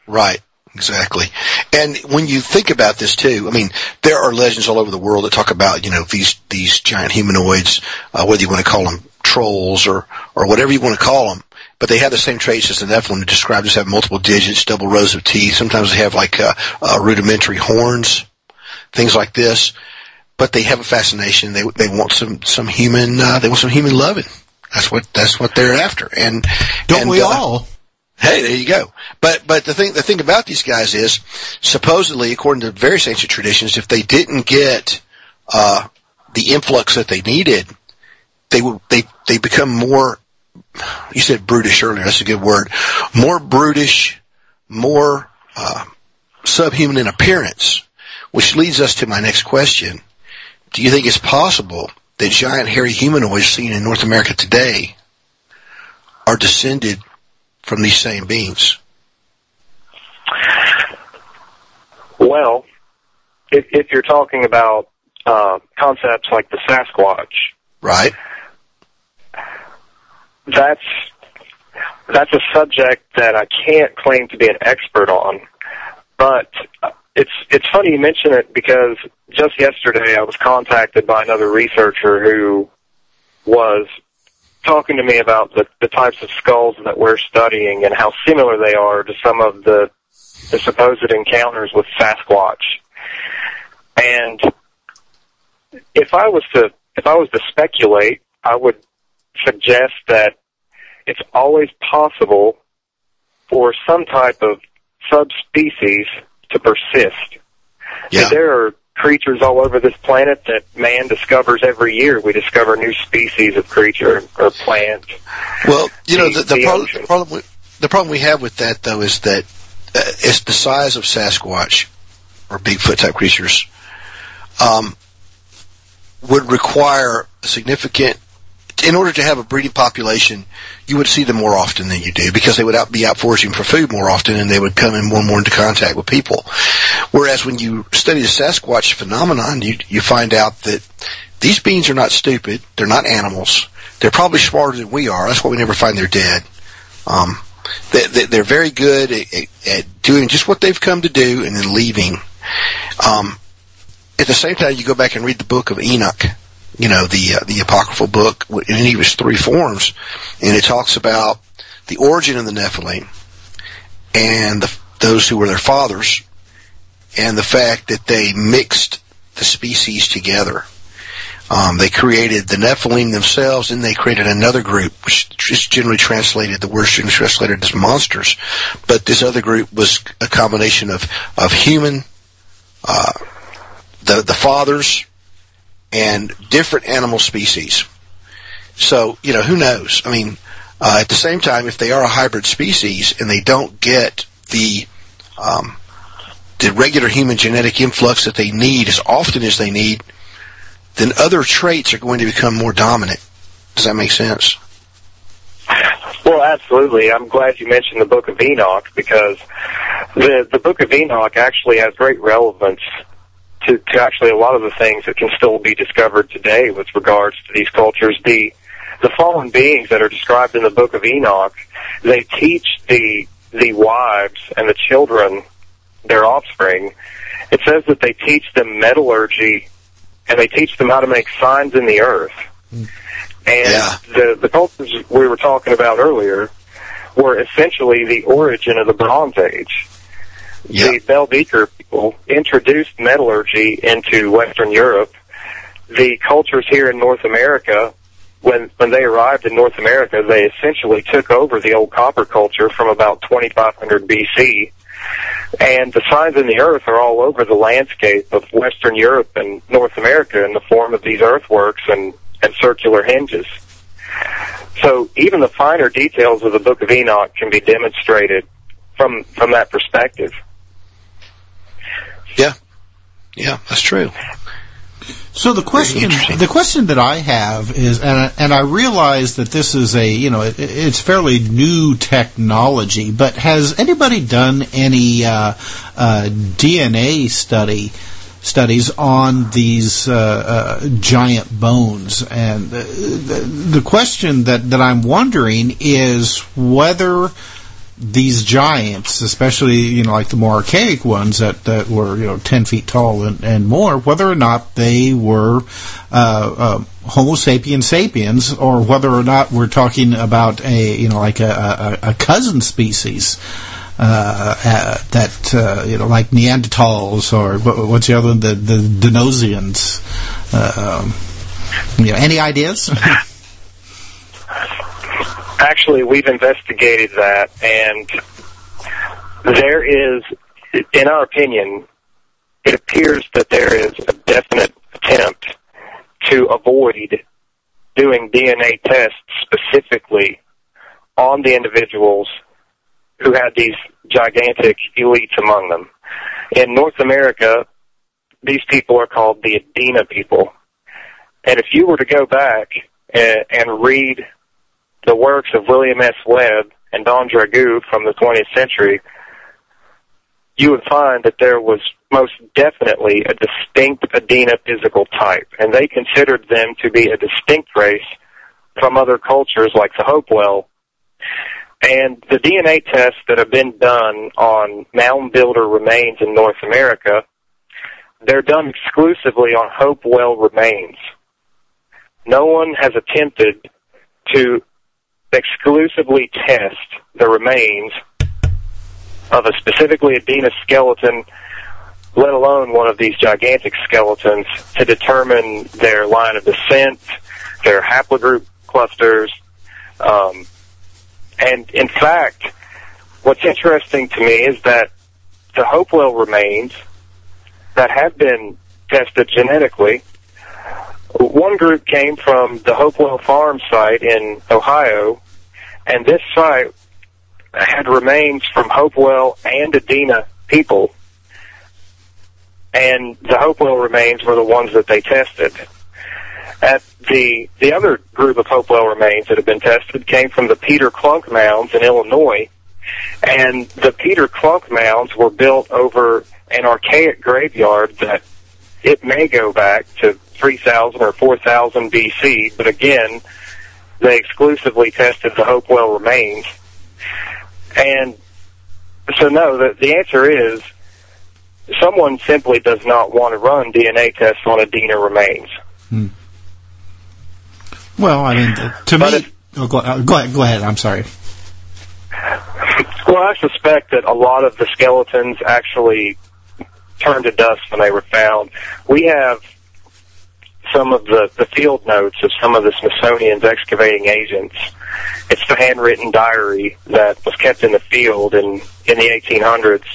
S3: Right. Exactly. And when you think about this too, I mean, there are legends all over the world that talk about, you know, these, these giant humanoids, uh, whether you want to call them trolls or, or whatever you want to call them, but they have the same traits as the Nephilim described as have multiple digits, double rows of teeth. Sometimes they have like, uh, uh, rudimentary horns, things like this, but they have a fascination. They, they want some, some human, uh, they want some human loving. That's what, that's what they're after. And,
S2: Don't
S3: and,
S2: we
S3: uh,
S2: all?
S3: Hey, there you go. But but the thing the thing about these guys is, supposedly, according to various ancient traditions, if they didn't get uh, the influx that they needed, they they they become more. You said brutish earlier. That's a good word. More brutish, more uh, subhuman in appearance. Which leads us to my next question: Do you think it's possible that giant hairy humanoids seen in North America today are descended from these same beings?
S13: Well, if, if you're talking about uh, concepts like the Sasquatch,
S3: Right.
S13: That's that's a subject that I can't claim to be an expert on. But it's it's funny you mention it because just yesterday I was contacted by another researcher who was talking to me about the, the types of skulls that we're studying and how similar they are to some of the the supposed encounters with Sasquatch. And if I was to if I was to speculate, I would suggest that it's always possible for some type of subspecies to persist.
S3: Yeah.
S13: And there are creatures all over this planet that man discovers every year. We discover new species of creature or plant.
S3: Well, you know, the, the,
S13: The
S3: problem, the problem we, the problem we have with that though is that uh, it's the size of Sasquatch or Bigfoot type creatures um, would require significant. In order to have a breeding population, you would see them more often than you do because they would out, be out foraging for food more often and they would come in more and more into contact with people. Whereas when you study the Sasquatch phenomenon, you, you find out that these beings are not stupid. They're not animals. They're probably smarter than we are. That's why we never find they're dead. Um, they, they're very good at, at, at doing just what they've come to do and then leaving. Um, at the same time, you go back and read the book of Enoch, you know, the uh, the apocryphal book, and it was three forms, and it talks about the origin of the Nephilim and the, those who were their fathers, and the fact that they mixed the species together. Um, they created the Nephilim themselves, and they created another group, which is generally translated, the word is translated as monsters. But this other group was a combination of, of human, uh, the, the fathers, and different animal species. So, you know, who knows? I mean, uh, at the same time, if they are a hybrid species and they don't get the, um, the regular human genetic influx that they need as often as they need, then other traits are going to become more dominant. Does that make sense?
S13: Well, absolutely. I'm glad you mentioned the Book of Enoch because the the Book of Enoch actually has great relevance to, to actually a lot of the things that can still be discovered today with regards to these cultures. The the fallen beings that are described in the Book of Enoch, they teach the the wives and the children, their offspring. It says that they teach them metallurgy and they teach them how to make signs in the earth. Hmm. And the the cultures we were talking about earlier were essentially the origin of the Bronze Age. The Bell Beaker people introduced metallurgy into Western Europe. The cultures here in North America, when when they arrived in North America, they essentially took over the old copper culture from about 2500 BC. And the signs in the earth are all over the landscape of Western Europe and North America in the form of these earthworks and, and circular henges. So even the finer details of the Book of Enoch can be demonstrated from from that perspective.
S3: Yeah, yeah, that's true.
S2: So the question, the question that I have is, and I, and I realize that this is a, you know, it, it's fairly new technology, but has anybody done any uh, uh, DNA study studies on these uh, uh, giant bones? And the, the, the question that that I'm wondering is whether these giants, especially you know like the more archaic ones that, that were you know ten feet tall and, and more, whether or not they were uh, uh, Homo sapiens sapiens, or whether or not we're talking about a you know like a, a, a cousin species. Uh, uh, that uh, you know, like Neanderthals, or what, what's the other one? The the Denosians. Uh, um, you know, any ideas?
S13: Actually, we've investigated that, and there is, in our opinion, it appears that there is a definite attempt to avoid doing DNA tests specifically on the individuals who had these gigantic elites among them. In North America, these people are called the Adena people. And if you were to go back and, and read the works of William S. Webb and Don Dragoo from the 20th century, you would find that there was most definitely a distinct Adena physical type, and they considered them to be a distinct race from other cultures like the Hopewell. And the DNA tests that have been done on mound builder remains in North America, they're done exclusively on Hopewell remains. No one has attempted to exclusively test the remains of a specifically Adena skeleton, let alone one of these gigantic skeletons, to determine their line of descent, their haplogroup clusters, um, And in fact, what's interesting to me is that the Hopewell remains that have been tested genetically, one group came from the Hopewell Farm site in Ohio, and this site had remains from Hopewell and Adena people. And the Hopewell remains were the ones that they tested. At the the other group of Hopewell remains that have been tested came from the Peter Klunk mounds in Illinois, and the Peter Klunk mounds were built over an archaic graveyard that it may go back to 3000 or 4000 BC, but again, they exclusively tested the Hopewell remains. And so no, the, the answer is someone simply does not want to run DNA tests on Adena remains.
S2: Hmm. Well, I mean, to me, oh, go, uh, go ahead. Go ahead. I'm sorry.
S13: Well, I suspect that a lot of the skeletons actually turned to dust when they were found. We have some of the, the field notes of some of the Smithsonian's excavating agents. It's the handwritten diary that was kept in the field in, in the 1800s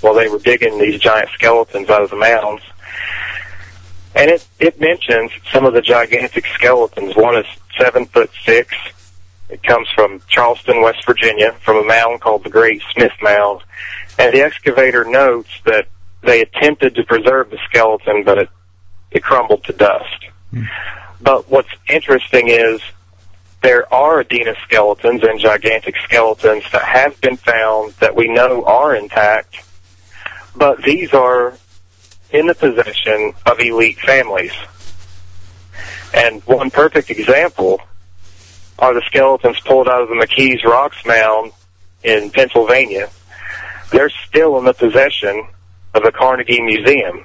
S13: while they were digging these giant skeletons out of the mounds. And it, it mentions some of the gigantic skeletons. One is seven foot six. It comes from Charleston, West Virginia, from a mound called the Great Smith Mound. And the excavator notes that they attempted to preserve the skeleton, but it, it crumbled to dust. Mm. But what's interesting is there are Adena skeletons and gigantic skeletons that have been found that we know are intact, but these are in the possession of elite families. And one perfect example are the skeletons pulled out of the McKees Rocks Mound in Pennsylvania. They're still in the possession of the Carnegie Museum.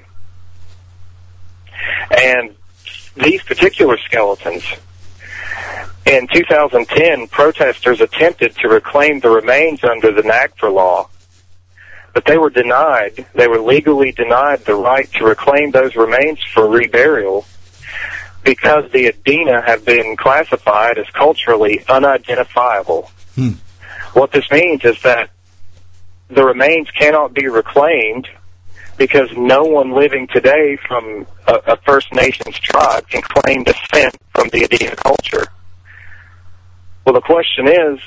S13: And these particular skeletons, in 2010, protesters attempted to reclaim the remains under the NAGPRA law, but they were denied, they were legally denied the right to reclaim those remains for reburial because the Adena have been classified as culturally unidentifiable.
S2: Hmm.
S13: What this means is that the remains cannot be reclaimed because no one living today from a, a First Nations tribe can claim descent from the Adena culture. Well, the question is,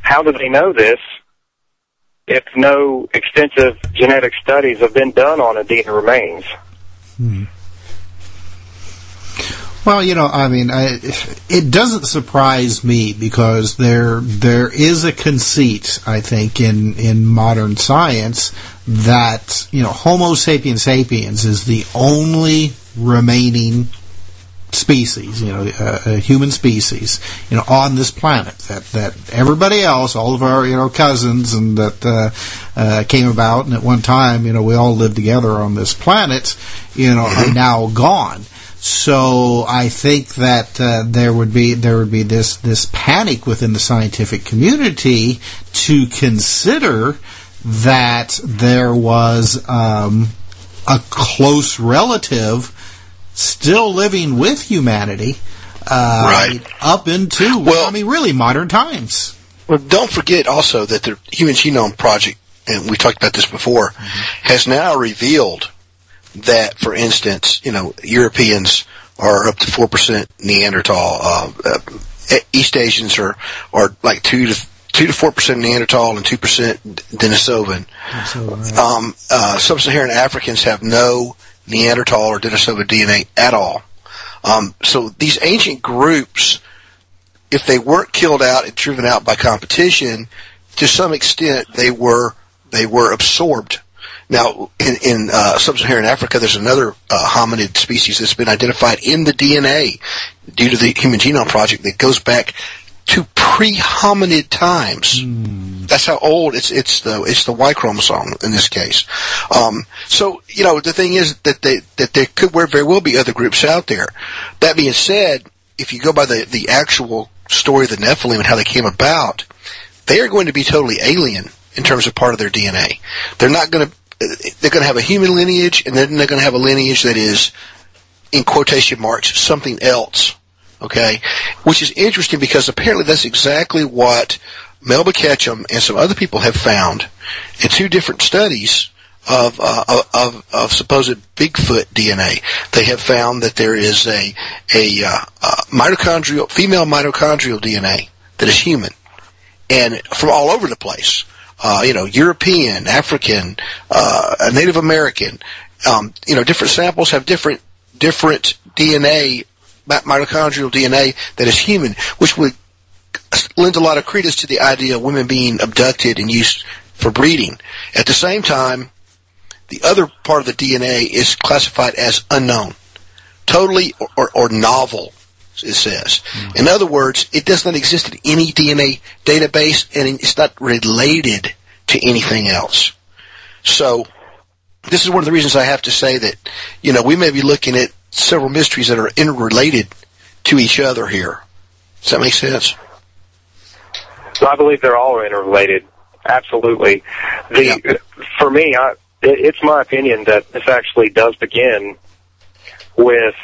S13: how do they know this if no extensive genetic studies have been done on Adena remains?
S2: Hmm. Well, you know, I mean, I, it doesn't surprise me because there there is a conceit, I think, in in modern science that you know Homo sapiens sapiens is the only remaining species, you know, uh, a human species, you know, on this planet. That that everybody else, all of our you know cousins, and that uh, uh, came about, and at one time, you know, we all lived together on this planet, you know, are now gone. So I think that uh, there would be there would be this this panic within the scientific community to consider that there was um, a close relative still living with humanity uh,
S3: right.
S2: up into well, I mean really modern times.
S3: Well, don't forget also that the Human Genome Project, and we talked about this before, mm-hmm. has now revealed that, for instance, you know, Europeans are up to 4% Neanderthal. Uh, uh, East Asians are, are like 2 to two to four percent Neanderthal and two percent Denisovan.
S2: Right.
S3: Um, uh, Sub-Saharan Africans have no Neanderthal or Denisovan DNA at all. Um, so these ancient groups, if they weren't killed out and driven out by competition, to some extent they were they were absorbed now, in, in uh, sub-Saharan Africa, there's another uh, hominid species that's been identified in the DNA due to the Human Genome Project that goes back to pre-hominid times.
S2: Mm.
S3: That's how old it's. It's the it's the Y chromosome in this case. Um, so you know the thing is that they, that there could very well be other groups out there. That being said, if you go by the the actual story of the Nephilim and how they came about, they are going to be totally alien in terms of part of their DNA. They're not going to they're going to have a human lineage, and then they're going to have a lineage that is, in quotation marks, something else Okay, which is interesting because apparently that's exactly what Melba Ketchum and some other people have found in two different studies of, uh, of, of supposed Bigfoot DNA. They have found that there is a, a, uh, uh, mitochondrial, female mitochondrial DNA that is human and from all over the place. Uh, you know, European, African, uh, Native American, um, you know, different samples have different, different DNA, mitochondrial DNA that is human, which would lend a lot of credence to the idea of women being abducted and used for breeding. At the same time, the other part of the DNA is classified as unknown, totally or, or, or novel. It says. Mm-hmm. In other words, it does not exist in any DNA database, and it's not related to anything else. So, this is one of the reasons I have to say that, you know, we may be looking at several mysteries that are interrelated to each other here. Does that make sense?
S13: So I believe they're all interrelated. Absolutely. The yeah. for me, I, it's my opinion that this actually does begin with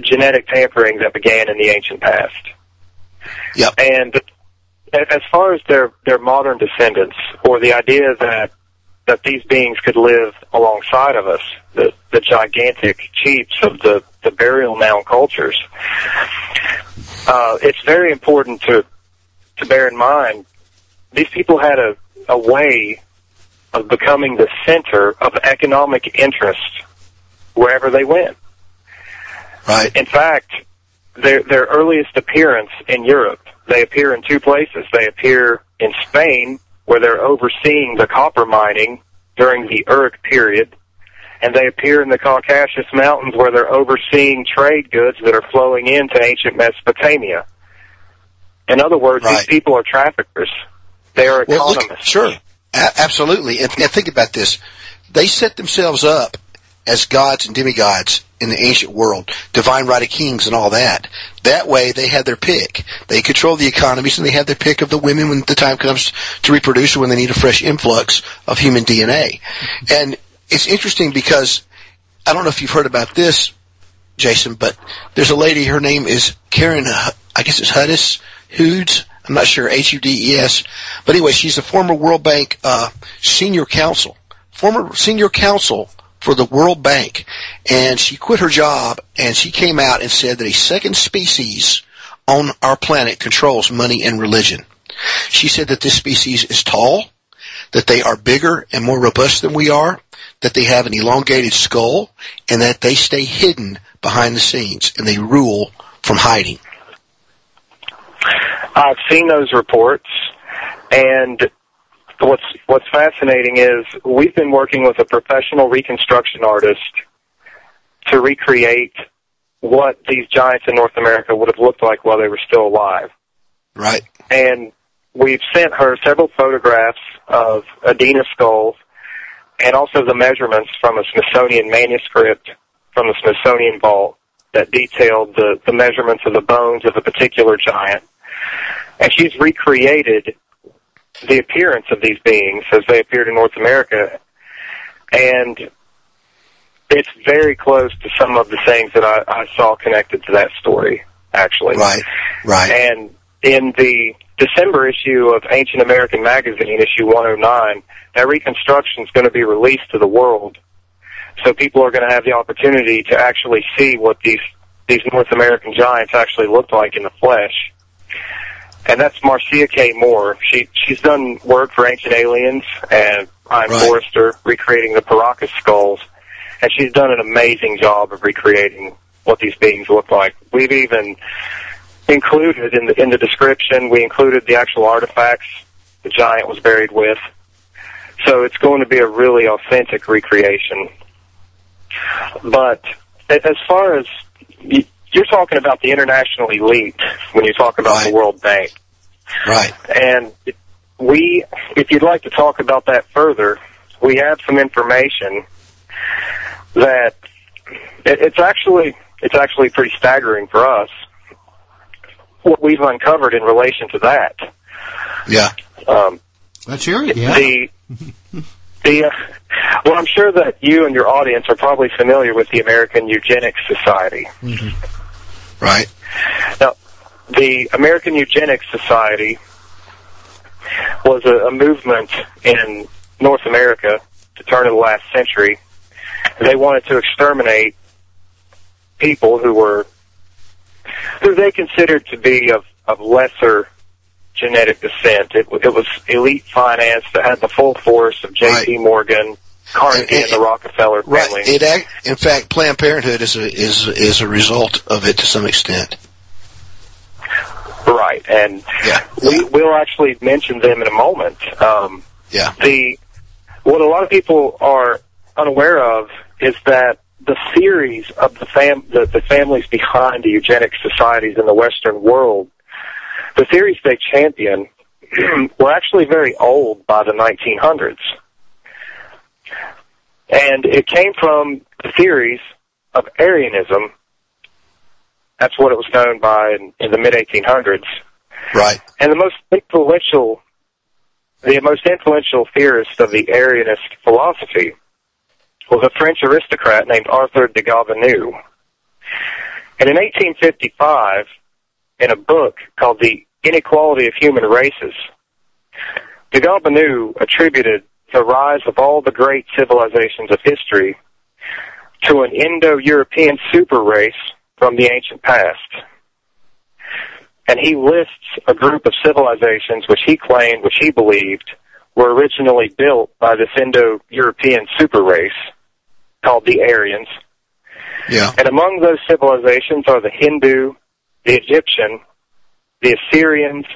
S13: genetic tampering that began in the ancient past.
S3: Yep.
S13: And as far as their their modern descendants, or the idea that that these beings could live alongside of us, the the gigantic chiefs of the the burial mound cultures, uh, it's very important to to bear in mind. These people had a a way of becoming the center of economic interest wherever they went.
S3: Right.
S13: In fact, their their earliest appearance in Europe, they appear in two places. They appear in Spain, where they're overseeing the copper mining during the Uruk period, and they appear in the Caucasus Mountains, where they're overseeing trade goods that are flowing into ancient Mesopotamia. In other words, right. these people are traffickers. They are economists.
S3: Look, sure. A- absolutely. And, and think about this. They set themselves up as gods and demigods in the ancient world, divine right of kings and all that. That way they had their pick. They control the economies and they have their pick of the women when the time comes to reproduce or when they need a fresh influx of human DNA. And it's interesting because I don't know if you've heard about this, Jason, but there's a lady, her name is Karen, I guess it's Hudes, Hudes, I'm not sure, H-U-D-E-S. But anyway, she's a former World Bank uh, senior counsel, former senior counsel for the World Bank, and she quit her job and she came out and said that a second species on our planet controls money and religion. She said that this species is tall, that they are bigger and more robust than we are, that they have an elongated skull, and that they stay hidden behind the scenes and they rule from hiding.
S13: I've seen those reports, and what's what's fascinating is we've been working with a professional reconstruction artist to recreate what these giants in North America would have looked like while they were still alive.
S3: Right.
S13: And we've sent her several photographs of Adena skulls and also the measurements from a Smithsonian manuscript from the Smithsonian vault that detailed the, the measurements of the bones of a particular giant. And she's recreated the appearance of these beings as they appeared in North America. And it's very close to some of the things that I, I saw connected to that story, actually.
S3: Right, right.
S13: And in the December issue of Ancient American Magazine, issue 109, that reconstruction is going to be released to the world. So people are going to have the opportunity to actually see what these these North American giants actually looked like in the flesh and that's Marcia K. Moore. She she's done work for Ancient Aliens and Brien right. Foerster recreating the Paracas skulls, and she's done an amazing job of recreating what these beings look like. We've even included in the in the description we included the actual artifacts the giant was buried with. So it's going to be a really authentic recreation. But as far as you're talking about the international elite when you talk about
S3: right.
S13: the World Bank.
S3: Right.
S13: And we, if you'd like to talk about that further, we have some information that it's actually it's actually pretty staggering for us what we've uncovered in relation to that.
S3: Yeah.
S13: Um,
S2: Let's hear it. Yeah.
S13: The the uh, well, I'm sure that you and your audience are probably familiar with the American Eugenics Society.
S3: Mm-hmm. Right.
S13: Now, the American Eugenics Society was a, a movement in North America to turn of the last century. They wanted to exterminate people who were who they considered to be of, of lesser genetic descent. It, it was elite finance that had the full force of J.P. Morgan, Carnegie, and, the Rockefeller family.
S3: Right. It act, in fact, Planned Parenthood is a is is a result of it to some extent.
S13: Right, and
S3: yeah.
S13: we will actually mention them in a moment. Um,
S3: yeah.
S13: The what a lot of people are unaware of is that the theories of the fam the, the families behind the eugenic societies in the Western world, the theories they champion were actually very old by the 1900s. And it came from the theories of Aryanism. That's what it was known by in, in the mid 1800s.
S3: Right.
S13: And the most influential, the most influential theorist of the Aryanist philosophy was a French aristocrat named Arthur de Gobineau. And in 1855, in a book called The Inequality of Human Races, de Gobineau attributed the rise of all the great civilizations of history to an Indo-European super race from the ancient past. And he lists a group of civilizations which he claimed, which he believed, were originally built by this Indo-European super race called the Aryans.
S3: Yeah.
S13: And among those civilizations are the Hindu, the Egyptian, the Assyrians,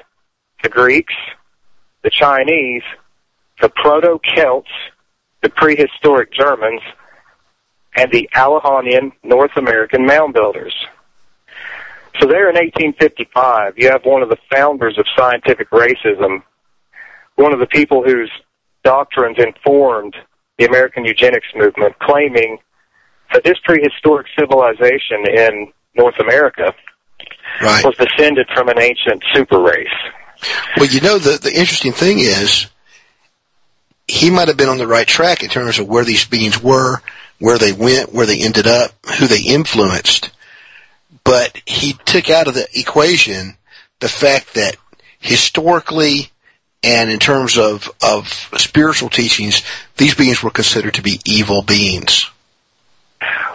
S13: the Greeks, the Chinese, the Proto-Celts, the prehistoric Germans, and the Alleghanian North American mound builders. So there in 1855, you have one of the founders of scientific racism, one of the people whose doctrines informed the American eugenics movement, claiming that this prehistoric civilization in North America
S3: right.
S13: was descended from an ancient super race.
S3: Well, you know, the, the interesting thing is, he might have been on the right track in terms of where these beings were, where they went, where they ended up, who they influenced. But he took out of the equation the fact that historically and in terms of, of spiritual teachings, these beings were considered to be evil beings.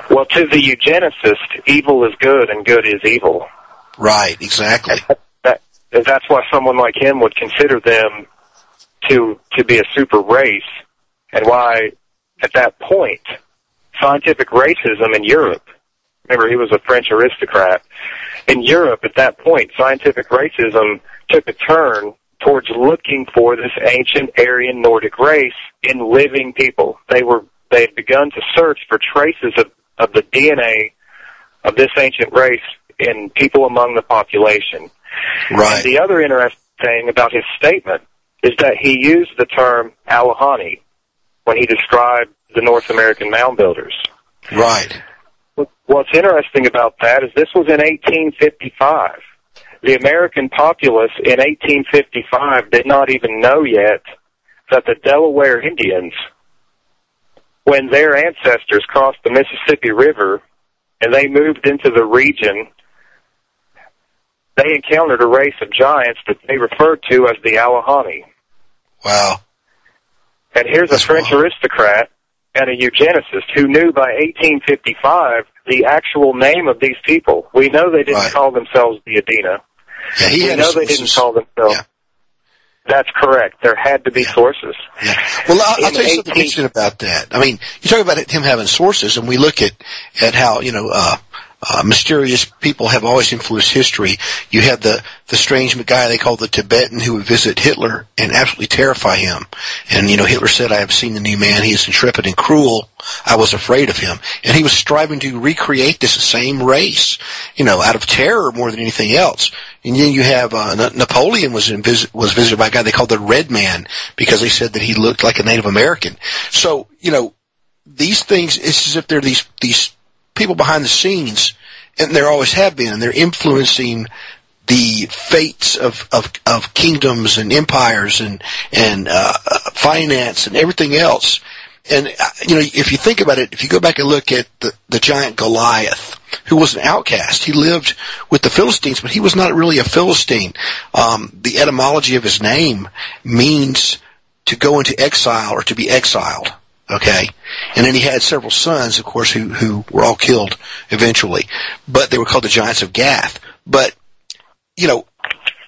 S13: Well, to the eugenicist, evil is good and good is evil.
S3: Right, exactly.
S13: That, that's why someone like him would consider them to to be a super race, and why at that point scientific racism in Europe. Remember, he was a French aristocrat. In Europe, at that point, scientific racism took a turn towards looking for this ancient Aryan Nordic race in living people. They were they had begun to search for traces of, of the DNA of this ancient race in people among the population.
S3: Right.
S13: And the other interesting thing about his statement is that he used the term Alahani when he described the North American mound builders.
S3: Right.
S13: What's interesting about that is this was in 1855. The American populace in 1855 did not even know yet that the Delaware Indians, when their ancestors crossed the Mississippi River and they moved into the region, they encountered a race of giants that they referred to as the Alahani.
S3: Wow.
S13: And here's
S3: That's
S13: a French
S3: wild.
S13: aristocrat and a eugenicist who knew by 1855 the actual name of these people. We know they didn't
S3: Right.
S13: call themselves the Adena.
S3: Yeah, he
S13: we know they didn't call themselves.
S3: Yeah.
S13: That's correct. There had to be sources.
S3: Yeah. Well, I'll, I'll tell you something
S13: 18
S3: interesting about that. I mean, you talk about it, him having sources, and we look at at how you know uh, uh, mysterious people have always influenced history. You had the the strange guy they called the Tibetan who would visit Hitler and absolutely terrify him. And you know, Hitler said, "I have seen the new man. He is intrepid and cruel. I was afraid of him." And he was striving to recreate this same race, you know, out of terror more than anything else. And then you have uh, Napoleon was visit, was visited by a guy they called the Red Man because they said that he looked like a Native American. So you know, these things it's as if they're these these people behind the scenes, and there always have been, and they're influencing the fates of, of, of kingdoms and empires and and uh, finance and everything else. and uh, you know, if you think about it, if you go back and look at the, the giant Goliath, who was an outcast, he lived with the Philistines, but he was not really a Philistine. Um, the etymology of his name means to go into exile or to be exiled. Okay, and then he had several sons, of course, who who were all killed eventually, but they were called the giants of Gath. But you know,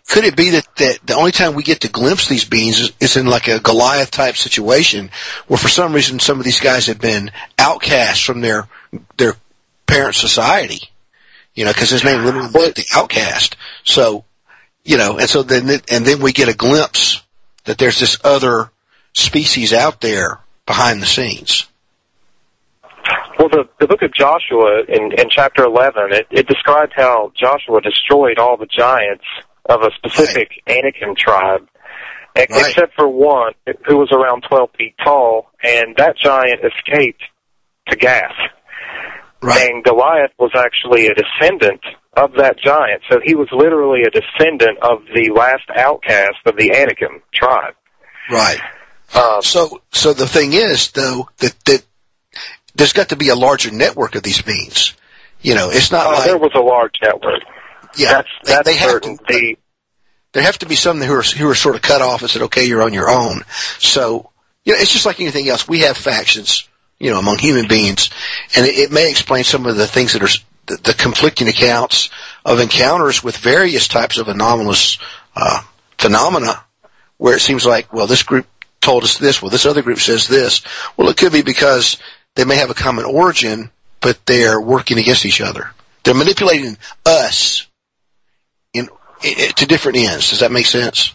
S3: could it be that, that the only time we get to glimpse these beings is, is in like a Goliath type situation where for some reason some of these guys have been outcast from their their parent society, you know, because his name literally meant the outcast. So, you know, and so then and then we get a glimpse that there's this other species out there behind the scenes.
S13: Well, the, the book of Joshua in, in chapter 11, it, it describes how Joshua destroyed all the giants of a specific right. Anakim tribe, right. except for one who was around 12 feet tall, and that giant escaped to Gath. Right. And Goliath was actually a descendant of that giant, so he was literally a descendant of the last outcast of the Anakim tribe.
S3: Right. Um, so, so the thing is, though, that that there's got to be a larger network of these beings. You know, it's not
S13: uh,
S3: like
S13: there was a large network.
S3: Yeah,
S13: that's that's
S3: they, they. Have to, the, there have to be some who are who are sort of cut off and said, "Okay, you're on your own." So, you know, it's just like anything else. We have factions, you know, among human beings, and it, it may explain some of the things that are the, the, conflicting accounts of encounters with various types of anomalous uh, phenomena, where it seems like, well, this group told us this, well, this other group says this. Well, it could be because they may have a common origin, but they're working against each other. They're manipulating us in, in to different ends. Does that make sense?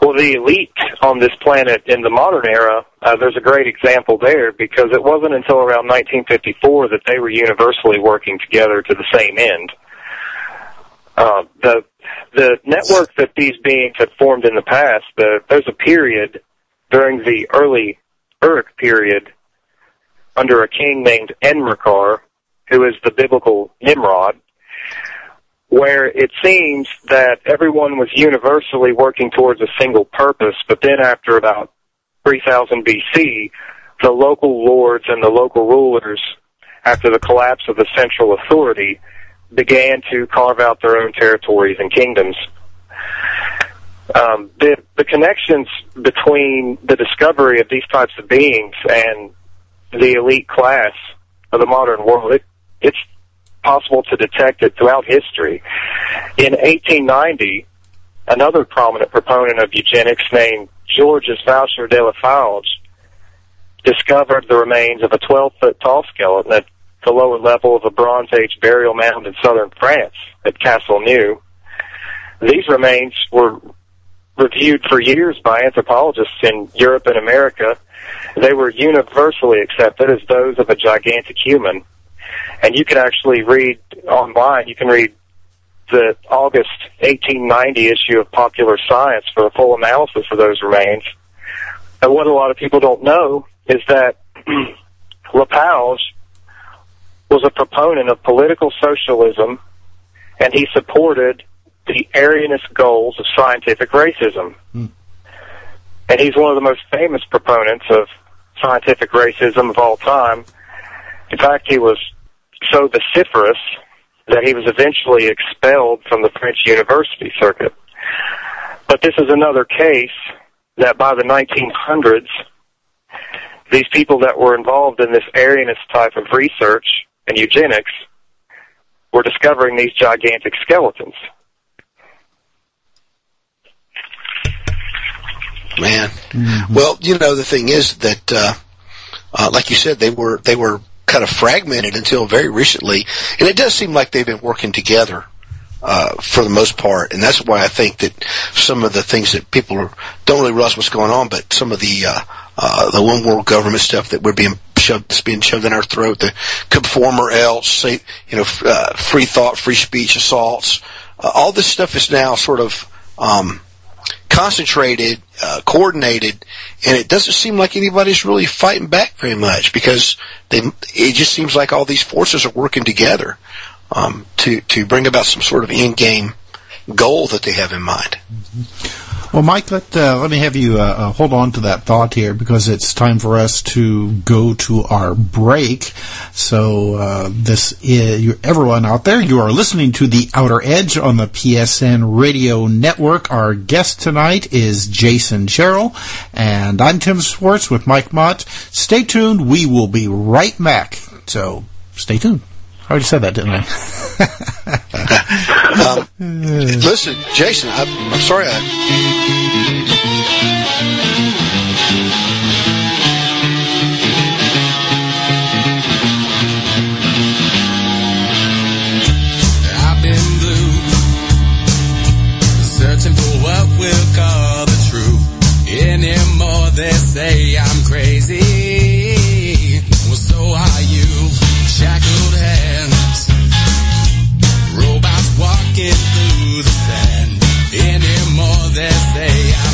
S13: Well, the elite on this planet in the modern era, uh, there's a great example there because it wasn't until around 1954 that they were universally working together to the same end. Uh, the the network that these beings had formed in the past, the, there's a period during the early Uruk period under a king named Enmerkar, who is the biblical Nimrod, where it seems that everyone was universally working towards a single purpose, but then after about 3000 BC, the local lords and the local rulers, after the collapse of the central authority, began to carve out their own territories and kingdoms. Um, the, the connections between the discovery of these types of beings and the elite class of the modern world, it, it's possible to detect it throughout history. In 1890, another prominent proponent of eugenics named Georges Vacher de Lapouge discovered the remains of a 12-foot tall skeleton at the lower level of a Bronze Age burial mound in southern France at Castelnau. These remains were reviewed for years by anthropologists in Europe and America. They were universally accepted as those of a gigantic human. And you can actually read online, you can read the August 1890 issue of Popular Science for a full analysis of those remains. And what a lot of people don't know is that Lapouge was a proponent of political socialism and he supported the Aryanist goals of scientific racism. Hmm. And he's one of the most famous proponents of scientific racism of all time. In fact, he was so vociferous that he was eventually expelled from the French university circuit. But this is another case that by the 1900s, these people that were involved in this Aryanist type of research and eugenics were discovering these gigantic skeletons.
S3: Man, mm-hmm. well, you know, the thing is that, uh, uh, like you said, they were they were kind of fragmented until very recently, and it does seem like they've been working together uh, for the most part, and that's why I think that some of the things that people are, don't really realize what's going on, but some of the uh, uh, the one world government stuff that we're being shoved, that's being shoved in our throat, the conform or else, say, you know, uh, free thought, free speech assaults, uh, all this stuff is now sort of um, concentrated, uh, coordinated, and it doesn't seem like anybody's really fighting back very much because they, it just seems like all these forces are working together um, to to bring about some sort of end game goal that they have in mind.
S2: Mm-hmm. Well, Mike, let, uh, let me have you uh, uh, hold on to that thought here because it's time for us to go to our break. So, uh, this is everyone out there. You are listening to the Outer Edge on the PSN Radio Network. Our guest tonight is Jason Jarrell, and I'm Tim Schwartz with Mike Mott. Stay tuned. We will be right back. So, stay tuned. I already said that, didn't I?
S3: um, listen, Jason, I, I'm sorry. I,
S14: I've been blue, searching for what we'll call the truth. Anymore, they say I'm they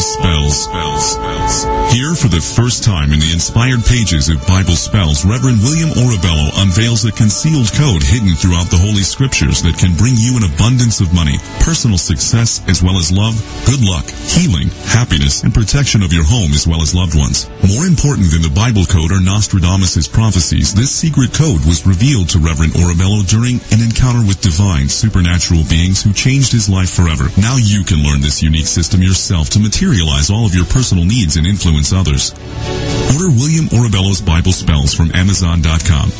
S15: spells. Here for the first time in the inspired pages of Bible spells, Reverend William Orabello unveils a concealed code hidden throughout the Holy Scriptures that can bring you an abundance of money, personal success, as well as love, good luck, healing, happiness, and protection of your home as well as loved ones. More important than the Bible code are Nostradamus' prophecies. This secret code was revealed to Reverend Orabello during an encounter with divine, supernatural beings who changed his life forever. Now you can learn this unique system yourself to materialize all of your personal needs and influence others. Order William Orabello's Bible Spells from Amazon.com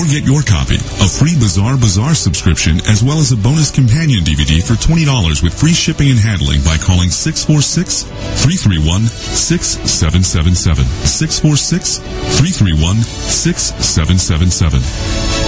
S15: or get your copy, a free Bazaar Bazaar subscription, as well as a bonus companion DVD for $20 with free shipping and handling by calling 646-331-6777. 646-331-6777.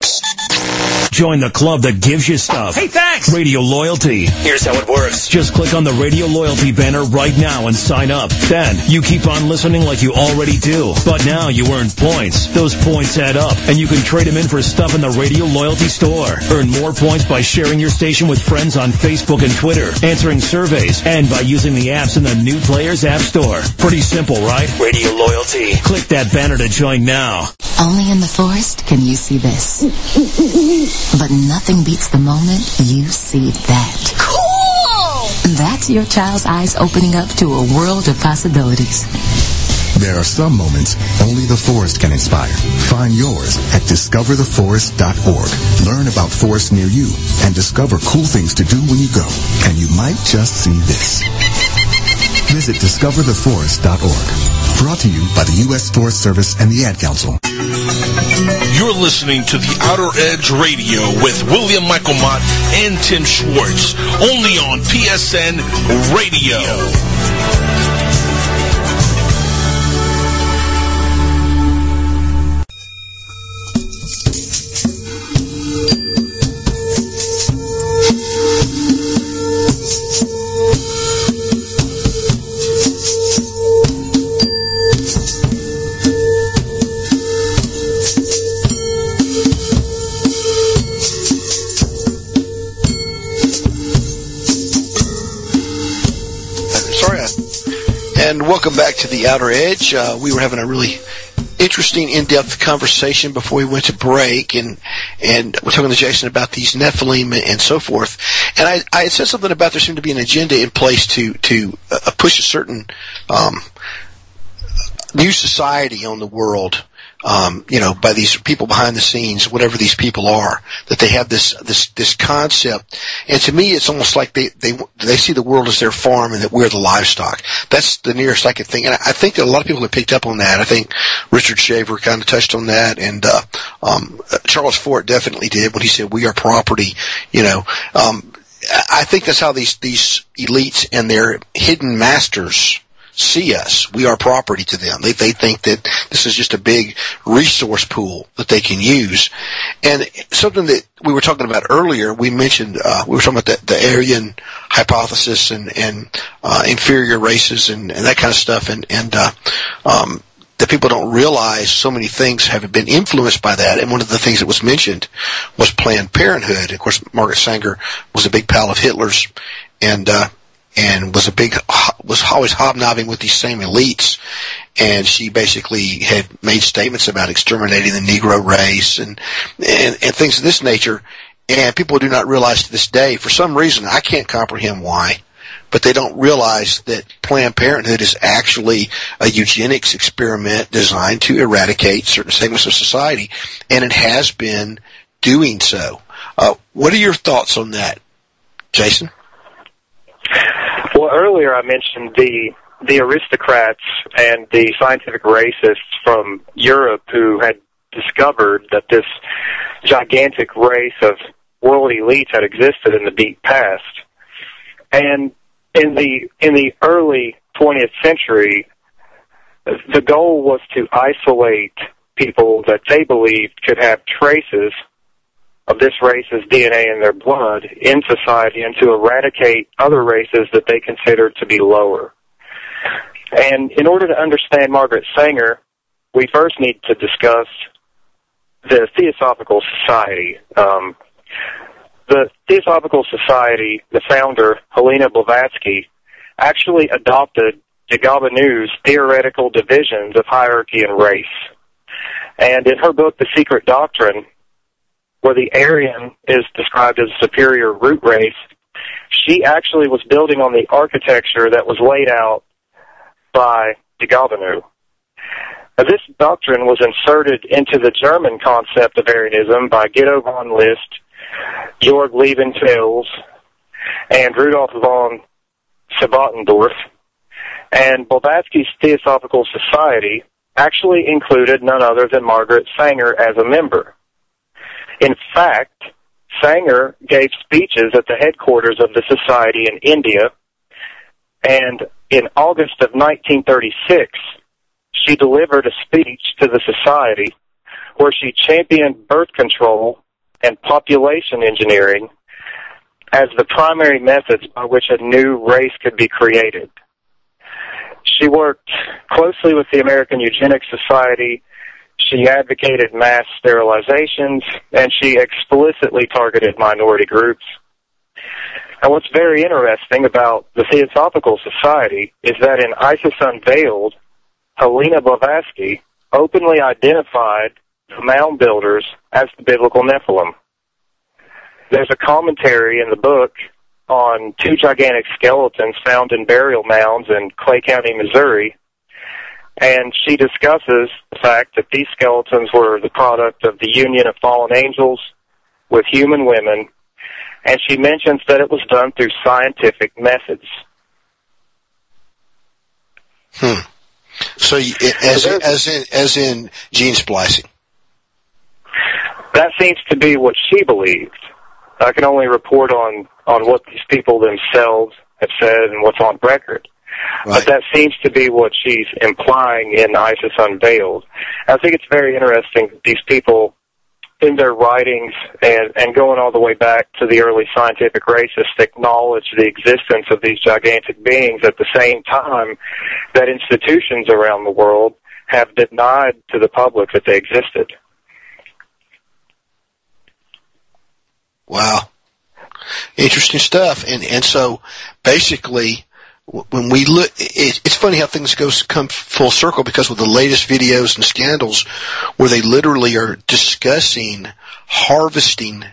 S10: Psst.
S16: Join the club that gives you stuff. Hey, thanks! Radio Loyalty. Here's how it works. Just click on the Radio Loyalty banner right now and sign up. Then, you keep on listening like you already do. But now you earn points. Those points add up, and you can trade them in for stuff in the Radio Loyalty store. Earn more points by sharing your station with friends on Facebook and Twitter, answering surveys, and by using the apps in the New Players App Store. Pretty simple, right? Radio Loyalty. Click that banner to join now.
S17: Only in the forest can you see this. But nothing beats the moment you see that. Cool! That's your child's eyes opening up to a world of possibilities.
S18: There are some moments only the forest can inspire. Find yours at discovertheforest.org. Learn about forests near you and discover cool things to do when you go. And you might just see this. Visit discovertheforest.org. Brought to you by the U.S. Forest Service and the Ad Council.
S12: You're listening to the Outer Edge Radio with William Michael Mott and Tim Schwartz, only on PSN Radio.
S3: The Outer Edge. Uh, we were having a really interesting, in-depth conversation before we went to break, and and we're talking to Jason about these Nephilim and so forth. And I, I had said something about there seemed to be an agenda in place to to uh, push a certain um, new society on the world um, you know, by these people behind the scenes, whatever these people are, that they have this this this concept. And to me, it's almost like they they they see the world as their farm and that we're the livestock. That's the nearest I could think. And I think that a lot of people have picked up on that. I think Richard Shaver kind of touched on that, and uh, um, Charles Fort definitely did when he said we are property. You know. Um, I think that's how these these elites and their hidden masters see us. We are property to them. They, they think that this is just a big resource pool that they can use. And something that we were talking about earlier, we mentioned, uh, we were talking about the, the Aryan hypothesis and, and, uh, inferior races and, and that kind of stuff. And, and, uh, um, that people don't realize so many things have been influenced by that. And one of the things that was mentioned was Planned Parenthood. Of course, Margaret Sanger was a big pal of Hitler's, and uh, and was a big was always hobnobbing with these same elites and she basically had made statements about exterminating the negro race and and, and things of this nature and people do not realize to this day for some reason I can't comprehend why but they don't realize that Planned Parenthood is actually a eugenics experiment designed to eradicate certain segments of society, and it has been doing so. Uh, what are your thoughts on that, Jason?
S13: Earlier I mentioned the the aristocrats and the scientific racists from Europe who had discovered that this gigantic race of world elites had existed in the deep past. And in the in the early 20th century, the goal was to isolate people that they believed could have traces of this race's DNA in their blood in society and to eradicate other races that they consider to be lower. And in order to understand Margaret Sanger, we first need to discuss the Theosophical Society. Um, the Theosophical Society, the founder, Helena Blavatsky, actually adopted de Gobineau's theoretical divisions of hierarchy and race. And in her book, The Secret Doctrine, where the Aryan is described as a superior root race, she actually was building on the architecture that was laid out by de Gobineau. Now, this doctrine was inserted into the German concept of Aryanism by Guido von List, Georg Liebenfels, and Rudolf von Sebottendorf. And Blavatsky's Theosophical Society actually included none other than Margaret Sanger as a member. In fact, Sanger gave speeches at the headquarters of the society in India, and in August of 1936, she delivered a speech to the society where she championed birth control and population engineering as the primary methods by which a new race could be created. She worked closely with the American Eugenics Society she advocated mass sterilizations, and she explicitly targeted minority groups. And what's very interesting about the Theosophical Society is that in Isis Unveiled, Helena Blavatsky openly identified the mound builders as the biblical Nephilim. There's a commentary in the book on two gigantic skeletons found in burial mounds in Clay County, Missouri, and she discusses the fact that these skeletons were the product of the union of fallen angels with human women, and she mentions that it was done through scientific methods.
S3: Hmm. So, as in, as in as in gene splicing.
S13: That seems to be what she believed. I can only report on on what these people themselves have said and what's on record. Right. But that seems to be what she's implying in Isis Unveiled. I think it's very interesting these people, in their writings and, and going all the way back to the early scientific racists, acknowledge the existence of these gigantic beings at the same time that institutions around the world have denied to the public that they existed.
S3: Wow. Interesting stuff. And, and so basically, when we look, it, it's funny how things go come full circle because with the latest videos and scandals, where they literally are discussing harvesting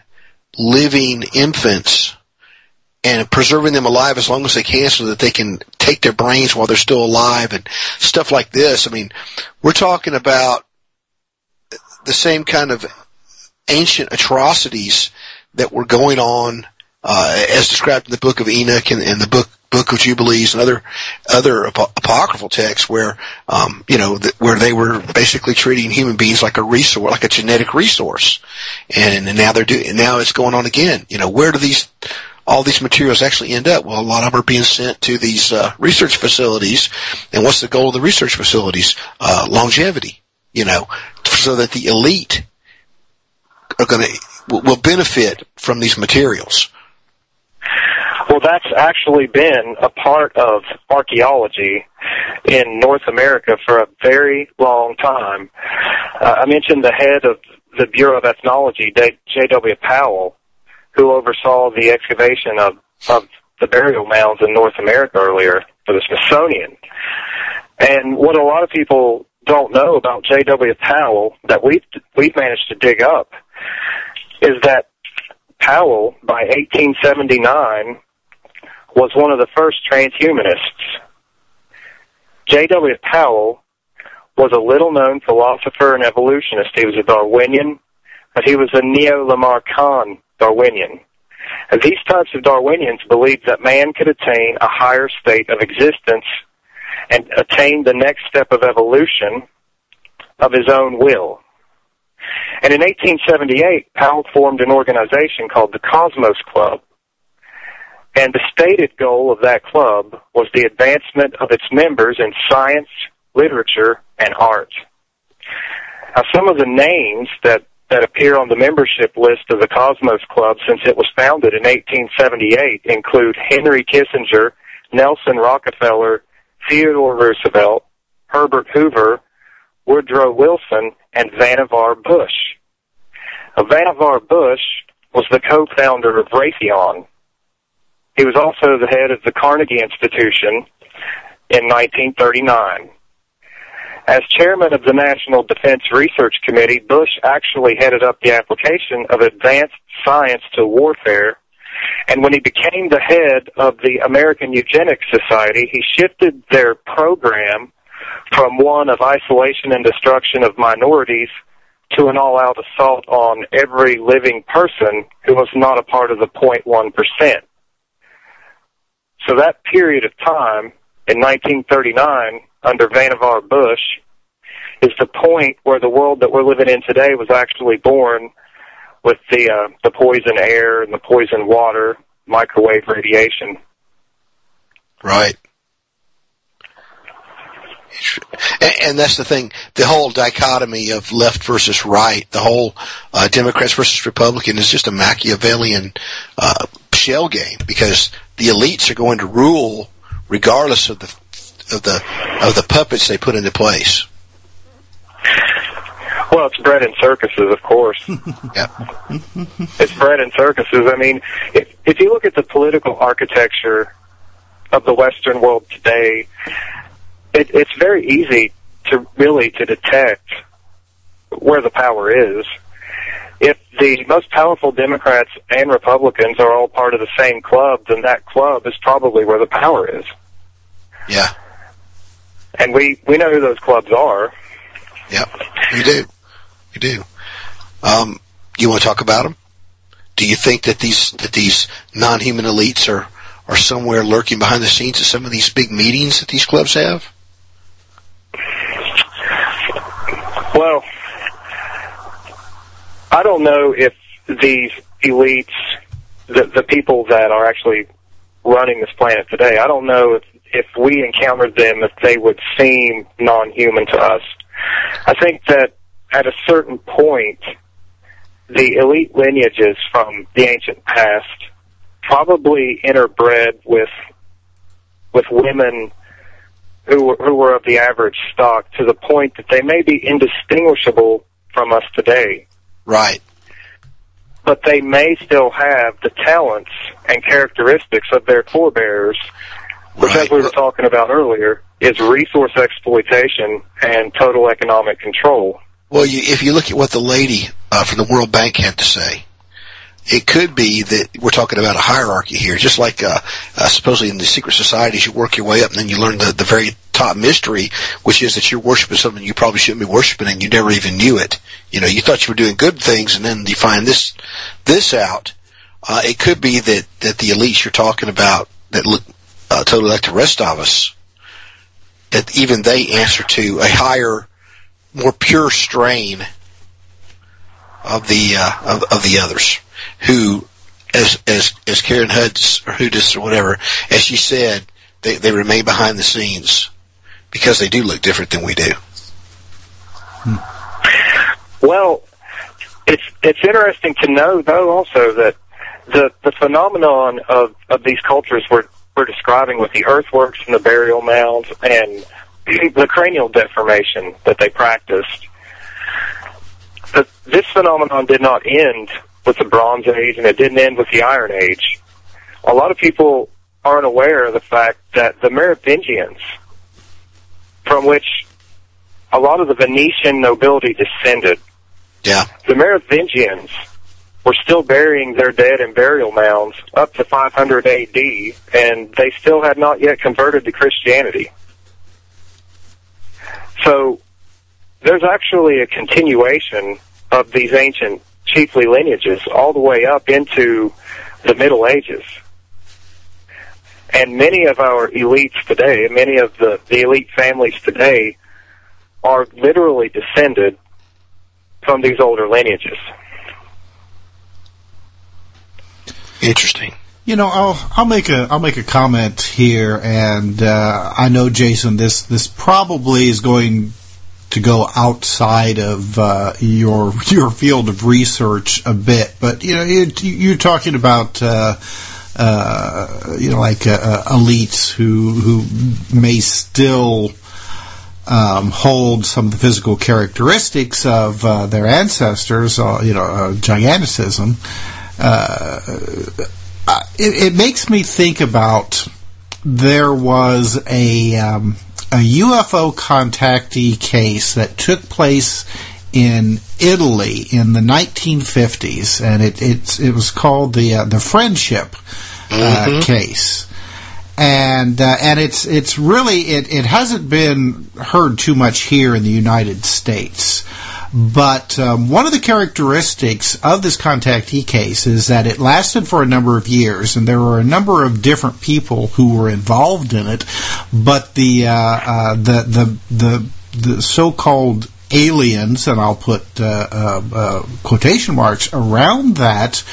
S3: living infants and preserving them alive as long as they can so that they can take their brains while they're still alive and stuff like this. I mean, we're talking about the same kind of ancient atrocities that were going on uh, as described in the book of Enoch and, and the book Book of Jubilees and other other ap- apocryphal texts where um, you know th- where they were basically treating human beings like a resource, like a genetic resource, and, and now they're doing now it's going on again. You know, where do these all these materials actually end up? Well, a lot of them are being sent to these uh, research facilities, and what's the goal of the research facilities? Uh, longevity. You know, so that the elite are going to will benefit from these materials.
S13: That's actually been a part of archaeology in North America for a very long time. Uh, I mentioned the head of the Bureau of Ethnology, J.W. Powell, who oversaw the excavation of, of the burial mounds in North America earlier for the Smithsonian. And what a lot of people don't know about J.W. Powell that we've, we've managed to dig up is that Powell, by 1879, was one of the first transhumanists. J.W. Powell was a little known philosopher and evolutionist. He was a Darwinian, but he was a neo-Lamarckian Darwinian. And these types of Darwinians believed that man could attain a higher state of existence and attain the next step of evolution of his own will. And in 1878, Powell formed an organization called the Cosmos Club, and the stated goal of that club was the advancement of its members in science, literature, and art. Now, some of the names that, that appear on the membership list of the Cosmos Club since it was founded in 1878 include Henry Kissinger, Nelson Rockefeller, Theodore Roosevelt, Herbert Hoover, Woodrow Wilson, and Vannevar Bush. Vannevar Bush was the co-founder of Raytheon, he was also the head of the Carnegie Institution in 1939. As chairman of the National Defense Research Committee, Bush actually headed up the application of advanced science to warfare. And when he became the head of the American Eugenics Society, he shifted their program from one of isolation and destruction of minorities to an all-out assault on every living person who was not a part of the 0.1%. So that period of time in 1939 under Vannevar Bush is the point where the world that we're living in today was actually born with the uh, the poison air and the poison water, microwave radiation.
S3: Right. And, that's the thing, the whole dichotomy of left versus right, the whole uh, Democrats versus Republican is just a Machiavellian uh, shell game because the elites are going to rule regardless of the of the of the puppets they put into place.
S13: Well, it's bread and circuses, of course.
S3: yeah.
S13: it's bread and circuses. I mean, if if you look at the political architecture of the Western world today, it, it's very easy to really to detect where the power is if the most powerful Democrats and Republicans are all part of the same club, then that club is probably where the power is.
S3: Yeah.
S13: And we, we know who those clubs are.
S3: Yeah, we do. We do. Um, you want to talk about them? Do you think that these that these non-human elites are are somewhere lurking behind the scenes at some of these big meetings that these clubs have?
S13: Well, I don't know if these elites, the, the people that are actually running this planet today, I don't know if, if we encountered them, if they would seem non-human to us. I think that at a certain point, the elite lineages from the ancient past probably interbred with with women who were, who were of the average stock to the point that they may be indistinguishable from us today.
S3: Right.
S13: But they may still have the talents and characteristics of their forebears which as we were talking about earlier, is resource exploitation and total economic control.
S3: Well, you, if you look at what the lady uh, from the World Bank had to say, it could be that we're talking about a hierarchy here, just like uh, uh, supposedly in the secret societies, you work your way up and then you learn the, the very top mystery, which is that you're worshiping something you probably shouldn't be worshiping and you never even knew it. You know, you thought you were doing good things and then you find this this out. Uh, it could be that, that the elites you're talking about that look uh, totally like the rest of us, that even they answer to a higher, more pure strain of the uh, of, of the others who, as as as Karen Huds or Hudis or whatever, as she said, they they remain behind the scenes because they do look different than we do.
S13: Well, it's it's interesting to know though also that the the phenomenon of of these cultures we're we're describing with the earthworks and the burial mounds and the cranial deformation that they practiced. That this phenomenon did not end with the Bronze Age and it didn't end with the Iron Age. A lot of people aren't aware of the fact that the Merovingians, from which a lot of the Venetian nobility descended,
S3: yeah.
S13: the Merovingians were still burying their dead in burial mounds up to 500 AD, and they still had not yet converted to Christianity. So there's actually a continuation of these ancient chiefly lineages all the way up into the Middle Ages. And many of our elites today, many of the, the elite families today, are literally descended from these older lineages.
S3: Interesting.
S2: You know, I'll I'll make a I'll make a comment here, and uh, I know Jason, this this probably is going to go outside of uh, your your field of research a bit, but you know, you, you're talking about. Uh, uh, you know, like uh, elites who who may still um, hold some of the physical characteristics of uh, their ancestors, uh, you know, uh, giganticism. Uh, it, it, makes me think about there was a um, a UFO contactee case that took place in Italy in the 1950s, and it it, it was called the uh, the Friendship uh, mm-hmm. case. And uh, and it's it's really it, it hasn't been heard too much here in the United States. But um, one of the characteristics of this contactee case is that it lasted for a number of years, and there were a number of different people who were involved in it. But the uh, uh, the the the the so-called aliens, and I'll put uh, uh, uh, quotation marks around that.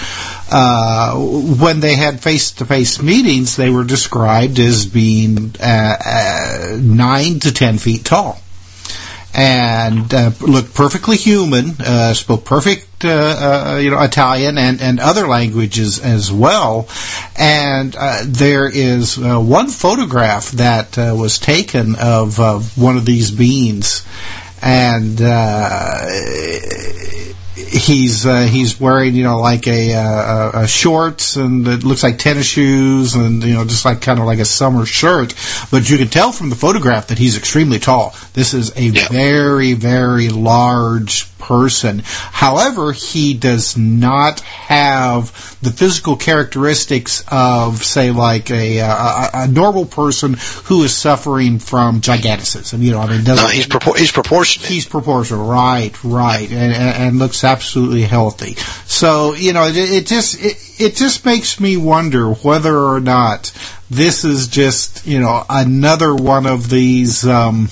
S2: Uh, when they had face-to-face meetings, they were described as being uh, uh, nine to ten feet tall and uh, looked perfectly human, uh, spoke perfect, uh, you know, Italian and, and other languages as well. And there is one photograph that was taken of one of these beings, and uh, he's uh, he's wearing you know like a, a, a, shorts and it looks like tennis shoes and you know just like kind of like a summer shirt but you can tell from the photograph that he's extremely tall this is a yeah. very very large person. However, he does not have the physical characteristics of, say, like a, a, a normal person who is suffering from giganticism. You know, I mean,
S3: no, he's propor- he's proportionate.
S2: He's proportional, right, right, and, and, and looks absolutely healthy. So, you know, it, it just it, it just makes me wonder whether or not this is just you know another one of these. Um,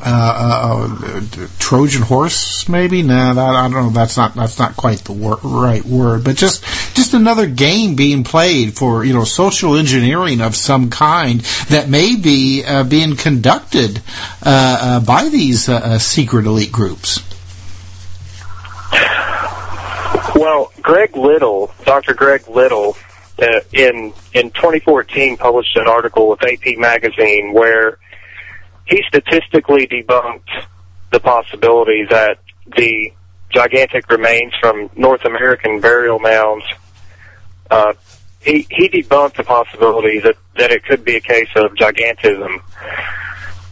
S2: uh, uh, Trojan horse, maybe. No, that, I don't know. That's not that's not quite the wor- right word, but just just another game being played for you know social engineering of some kind that may be uh, being conducted uh, uh, by these uh, secret elite groups.
S13: Well, Greg Little, Dr. Greg Little, in in 2014 published an article with AP Magazine where he statistically debunked the possibility that the gigantic remains from North American burial mounds uh, he he debunked the possibility that that it could be a case of gigantism,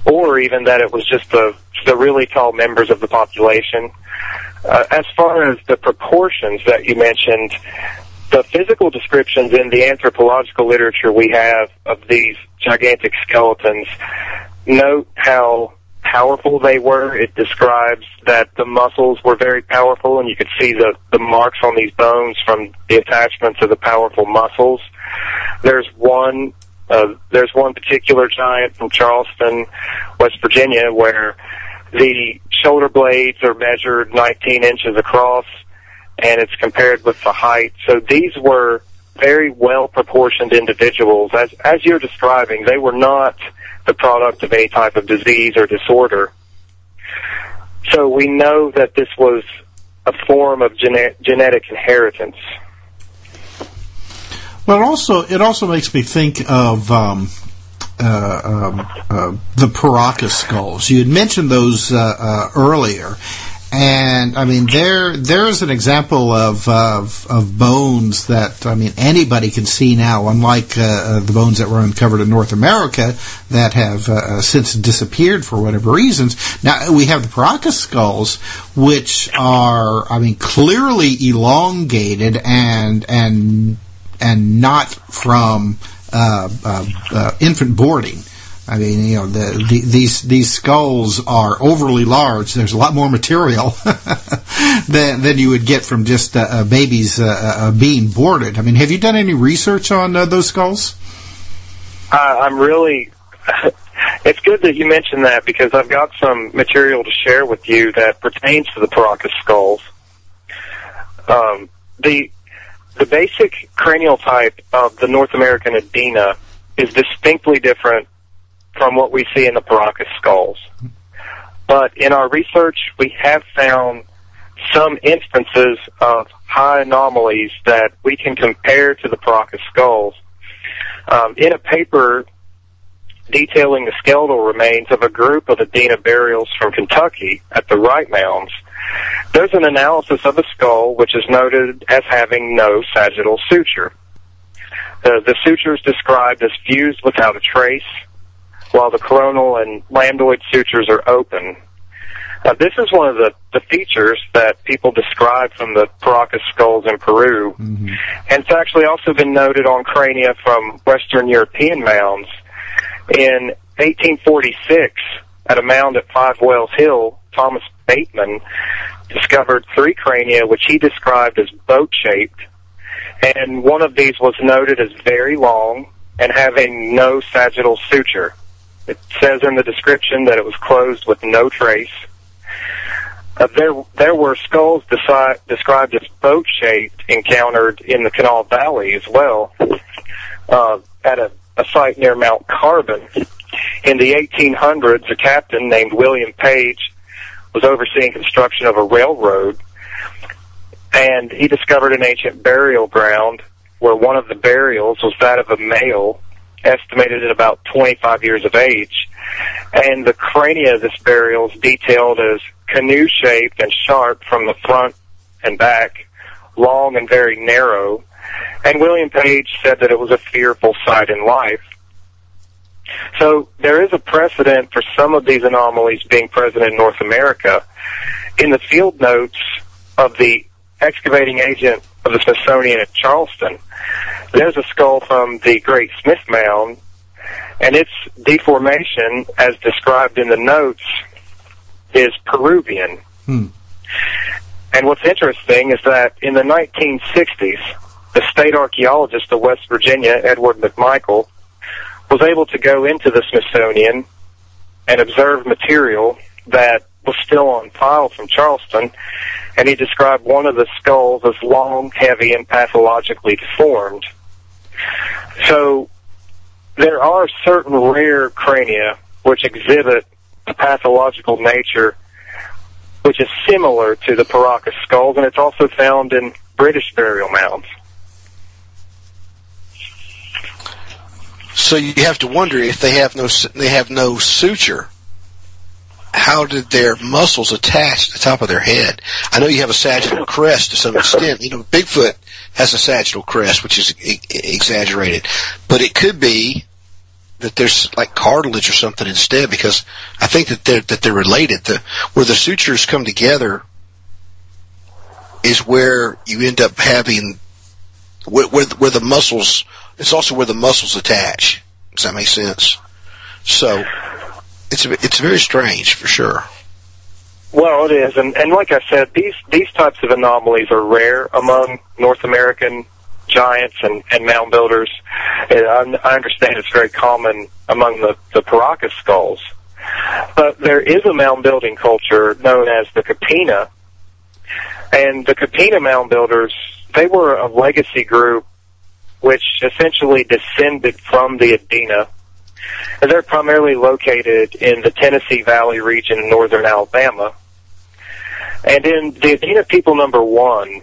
S13: or even that it was just the the really tall members of the population. Uh, as far as the proportions that you mentioned, the physical descriptions in the anthropological literature we have of these gigantic skeletons note how powerful they were. It describes that the muscles were very powerful, and you could see the, the marks on these bones from the attachments of the powerful muscles. There's one uh, there's one particular giant from Charleston, West Virginia, where the shoulder blades are measured 19 inches across, and it's compared with the height. So these were very well proportioned individuals. As as you're describing, they were not the product of any type of disease or disorder. So we know that this was a form of gene- genetic inheritance.
S2: Well, also it also makes me think of um, uh, um, uh, the Paracas skulls. You had mentioned those uh, uh earlier, and I mean there there's an example of, of, of bones that I mean anybody can see now. Unlike uh, uh, the bones that were uncovered in North America that have since disappeared for whatever reasons. Now we have the Paracas skulls, which are I mean clearly elongated and and and not from uh, uh, uh, infant boarding. I mean, you know, the, the, these these skulls are overly large. There's a lot more material than than you would get from just uh, babies uh, uh, being boarded. I mean, have you done any research on those skulls?
S13: I'm really. it's good that you mentioned that because I've got some material to share with you that pertains to the Paracas skulls. Um, the the basic cranial type of the North American Adena is distinctly different from what we see in the Paracas skulls. But in our research, we have found some instances of high anomalies that we can compare to the Paracas skulls. Um, in a paper detailing the skeletal remains of a group of Adena burials from Kentucky at the Wright Mounds, there's an analysis of a skull which is noted as having no sagittal suture. The, the suture is described as fused without a trace, while the coronal and lambdoid sutures are open. Now, this is one of the, the features that people describe from the Paracas skulls in Peru. Mm-hmm. And it's actually also been noted on crania from Western European mounds. In 1846, at a mound at Five Wells Hill, Thomas Bateman discovered three crania, which he described as boat-shaped, and one of these was noted as very long and having no sagittal suture. It says in the description that it was closed with no trace. Uh, there, there were skulls described as boat-shaped encountered in the Kanawha Valley as well, uh, at a, a site near Mount Carbon. In the 1800s, a captain named William Page was overseeing construction of a railroad, and he discovered an ancient burial ground where one of the burials was that of a male, estimated at about 25 years of age, and the crania of this burial is detailed as canoe-shaped and sharp from the front and back, long and very narrow, and William Page said that it was a fearful sight in life. So there is a precedent for some of these anomalies being present in North America. In the field notes of the excavating agent of the Smithsonian at Charleston, there's a skull from the Great Smith Mound, and its deformation, as described in the notes, is Peruvian.
S2: Hmm.
S13: And what's interesting is that in the 1960s, the state archaeologist of West Virginia, Edward McMichael, was able to go into the Smithsonian and observe material that was still on file from Charleston, and he described one of the skulls as long, heavy, and pathologically deformed. So there are certain rare crania which exhibit a pathological nature which is similar to the Paracas skulls, and it's also found in British burial mounds.
S3: So you have to wonder if they have no they have no suture. How did their muscles attach to the top of their head? I know you have a sagittal crest to some extent. You know, Bigfoot has a sagittal crest, which is e- exaggerated. But it could be that there's like cartilage or something instead, because I think that they're that they're related. The where the sutures come together is where you end up having where where, where the muscles. It's also where the muscles attach. Does that make sense? So it's it's very strange for sure.
S13: Well, it is, and and like I said, these these types of anomalies are rare among North American giants and and mound builders. I, I understand it's very common among the the Paracas skulls, but there is a mound building culture known as the Copena, and the Copena mound builders they were a legacy group which essentially descended from the Adena. And they're primarily located in the Tennessee Valley region in northern Alabama. And in the Adena People Number One,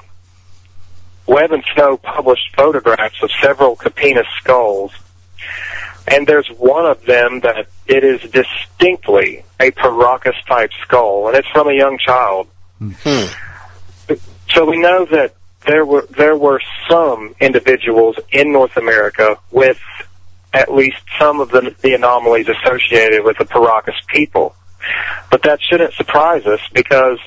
S13: Webb and Snow published photographs of several Copena skulls. And there's one of them that it is distinctly a Paracas type skull, and it's from a young child. Hmm. So we know that there were there were some individuals in North America with at least some of the, the anomalies associated with the Paracas people. But that shouldn't surprise us because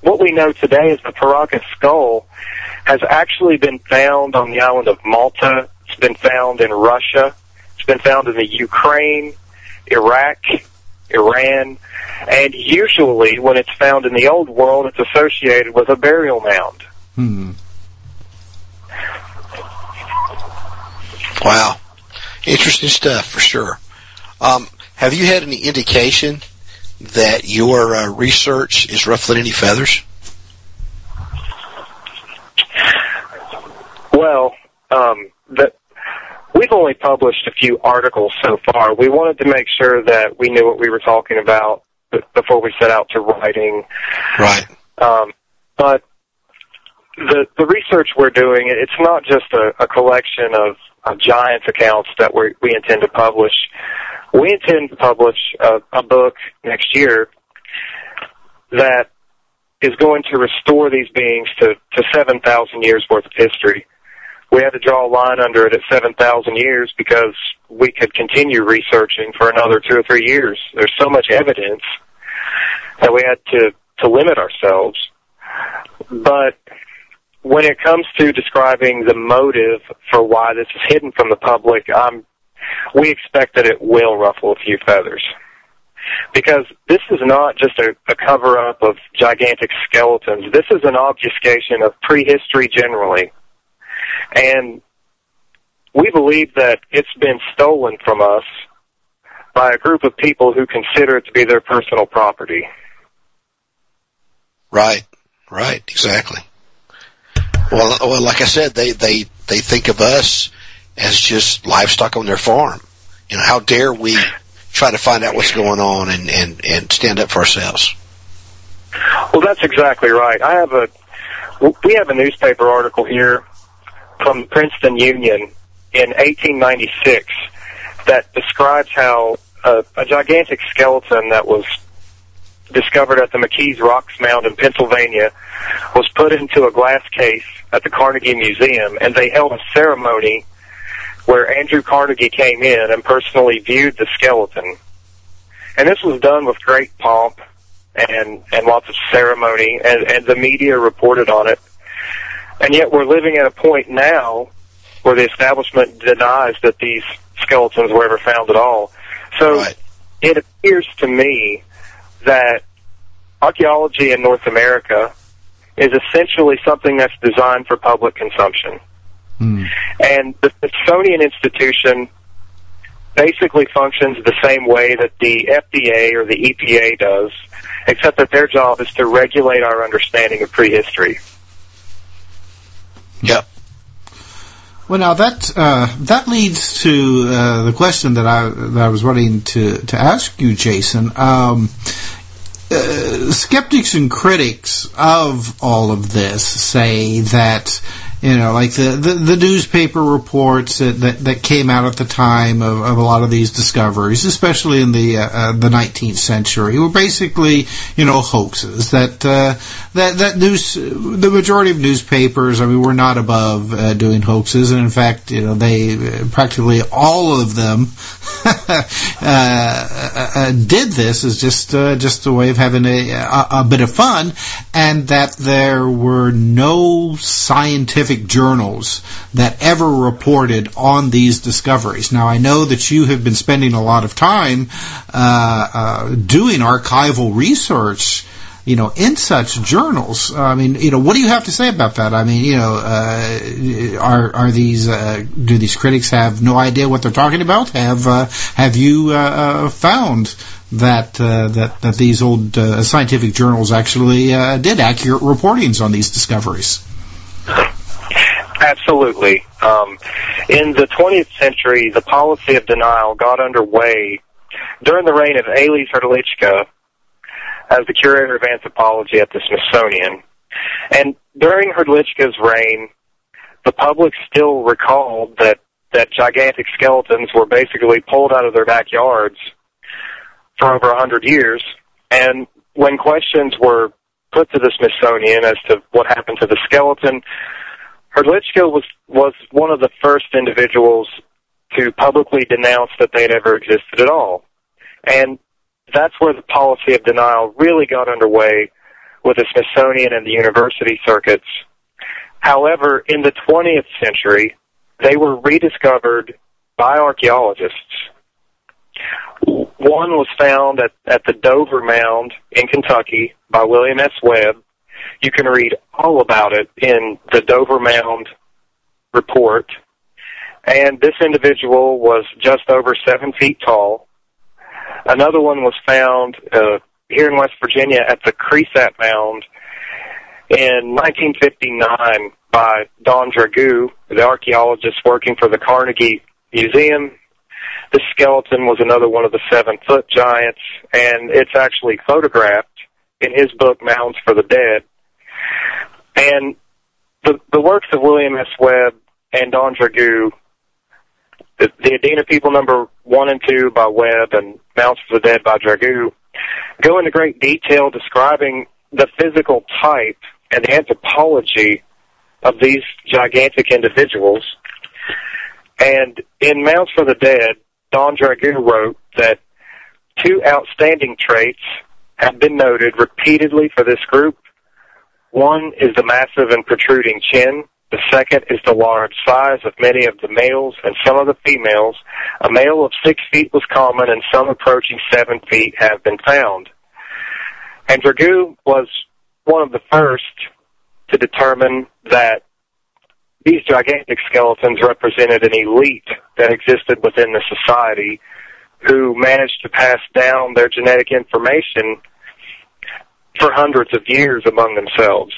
S13: what we know today is the Paracas skull has actually been found on the island of Malta. It's been found in Russia. It's been found in the Ukraine, Iraq, Iran, and usually when it's found in the old world, it's associated with a burial mound.
S2: Hmm.
S3: Wow. Interesting stuff for sure. Um, have you had any indication that your uh, research is ruffling any feathers?
S13: Well, um, the, we've only published a few articles so far. We wanted to make sure that we knew what we were talking about before we set out to writing.
S3: Right.
S13: Um, but the the research we're doing, it's not just a, a collection of, of giants accounts that we we intend to publish. We intend to publish a, a book next year that is going to restore these beings to, to 7,000 years worth of history. We had to draw a line under it at 7,000 years because we could continue researching for another two or three years. There's so much evidence that we had to, to limit ourselves. But when it comes to describing the motive for why this is hidden from the public, um, we expect that it will ruffle a few feathers. Because this is not just a, a cover up of gigantic skeletons. This is an obfuscation of prehistory generally. And we believe that it's been stolen from us by a group of people who consider it to be their personal property.
S3: Right. Right. Exactly. Well, well, like I said, they, they, they think of us as just livestock on their farm. You know, how dare we try to find out what's going on and, and, and stand up for ourselves?
S13: Well, that's exactly right. I have a, we have a newspaper article here from Princeton Union in 1896 that describes how a, a gigantic skeleton that was discovered at the McKees Rocks Mound in Pennsylvania was put into a glass case at the Carnegie Museum, and they held a ceremony where Andrew Carnegie came in and personally viewed the skeleton. And this was done with great pomp and, and lots of ceremony, and, and the media reported on it. And yet we're living at a point now where the establishment denies that these skeletons were ever found at all. So
S3: right.
S13: it appears to me that archaeology in North America is essentially something that's designed for public consumption.
S2: Hmm.
S13: And the Smithsonian Institution basically functions the same way that the FDA or the EPA does, except that their job is to regulate our understanding of prehistory.
S3: Yep.
S2: Well, now that uh, that leads to uh, the question that I that I was wanting to to ask you, Jason. Um, uh, skeptics and critics of all of this say that you know, like the, the, the newspaper reports that, that, that, came out at the time of, of a lot of these discoveries, especially in the uh, uh, the 19th century, were basically, you know, hoaxes. That uh, that that news, the majority of newspapers, I mean, were not above uh, doing hoaxes, and in fact, you know, they practically all of them uh, did this as just just a way of having a, a, a bit of fun, and that there were no scientific journals that ever reported on these discoveries. Now, I know that you have been spending a lot of time uh, uh, doing archival research you know, in such journals. I mean, you know, what do you have to say about that? I mean, you know, uh, are are these uh, do these critics have no idea what they're talking about? Have uh, have you uh, uh, found that uh, that that these old scientific journals actually did accurate reportings on these discoveries?
S13: Absolutely. Um, in the 20th century, the policy of denial got underway during the reign of Elie Hrdlicka as the curator of anthropology at the Smithsonian. And during Hrdlicka's reign, the public still recalled that, that gigantic skeletons were basically pulled out of their backyards for over a hundred years. And when questions were put to the Smithsonian as to what happened to the skeleton, Hrdlicka was was one of the first individuals to publicly denounce that they'd ever existed at all. And that's where the policy of denial really got underway with the Smithsonian and the university circuits. However, in the 20th century, they were rediscovered by archaeologists. One was found at, at the Dover Mound in Kentucky by William S. Webb, you can read all about it in the Dover Mound report. And this individual was just over seven feet tall. Another one was found uh, here in West Virginia at the Cresap Mound in 1959 by Don Dragoo, the archaeologist working for the Carnegie Museum. This skeleton was another one of the seven foot giants, and it's actually photographed in his book Mounds for the Dead. And the the works of William S. Webb and Don Dragoo, the, Adena People number one and two by Webb and Mounds for the Dead by Dragoo, go into great detail describing the physical type and anthropology of these gigantic individuals. And in Mounds for the Dead, Don Dragoo wrote that two outstanding traits have been noted repeatedly for this group one is the massive and protruding chin. The second is the large size of many of the males and some of the females. A male of six feet was common and some approaching seven feet have been found. And Dragoo was one of the first to determine that these gigantic skeletons represented an elite that existed within the society who managed to pass down their genetic information for hundreds of years among themselves.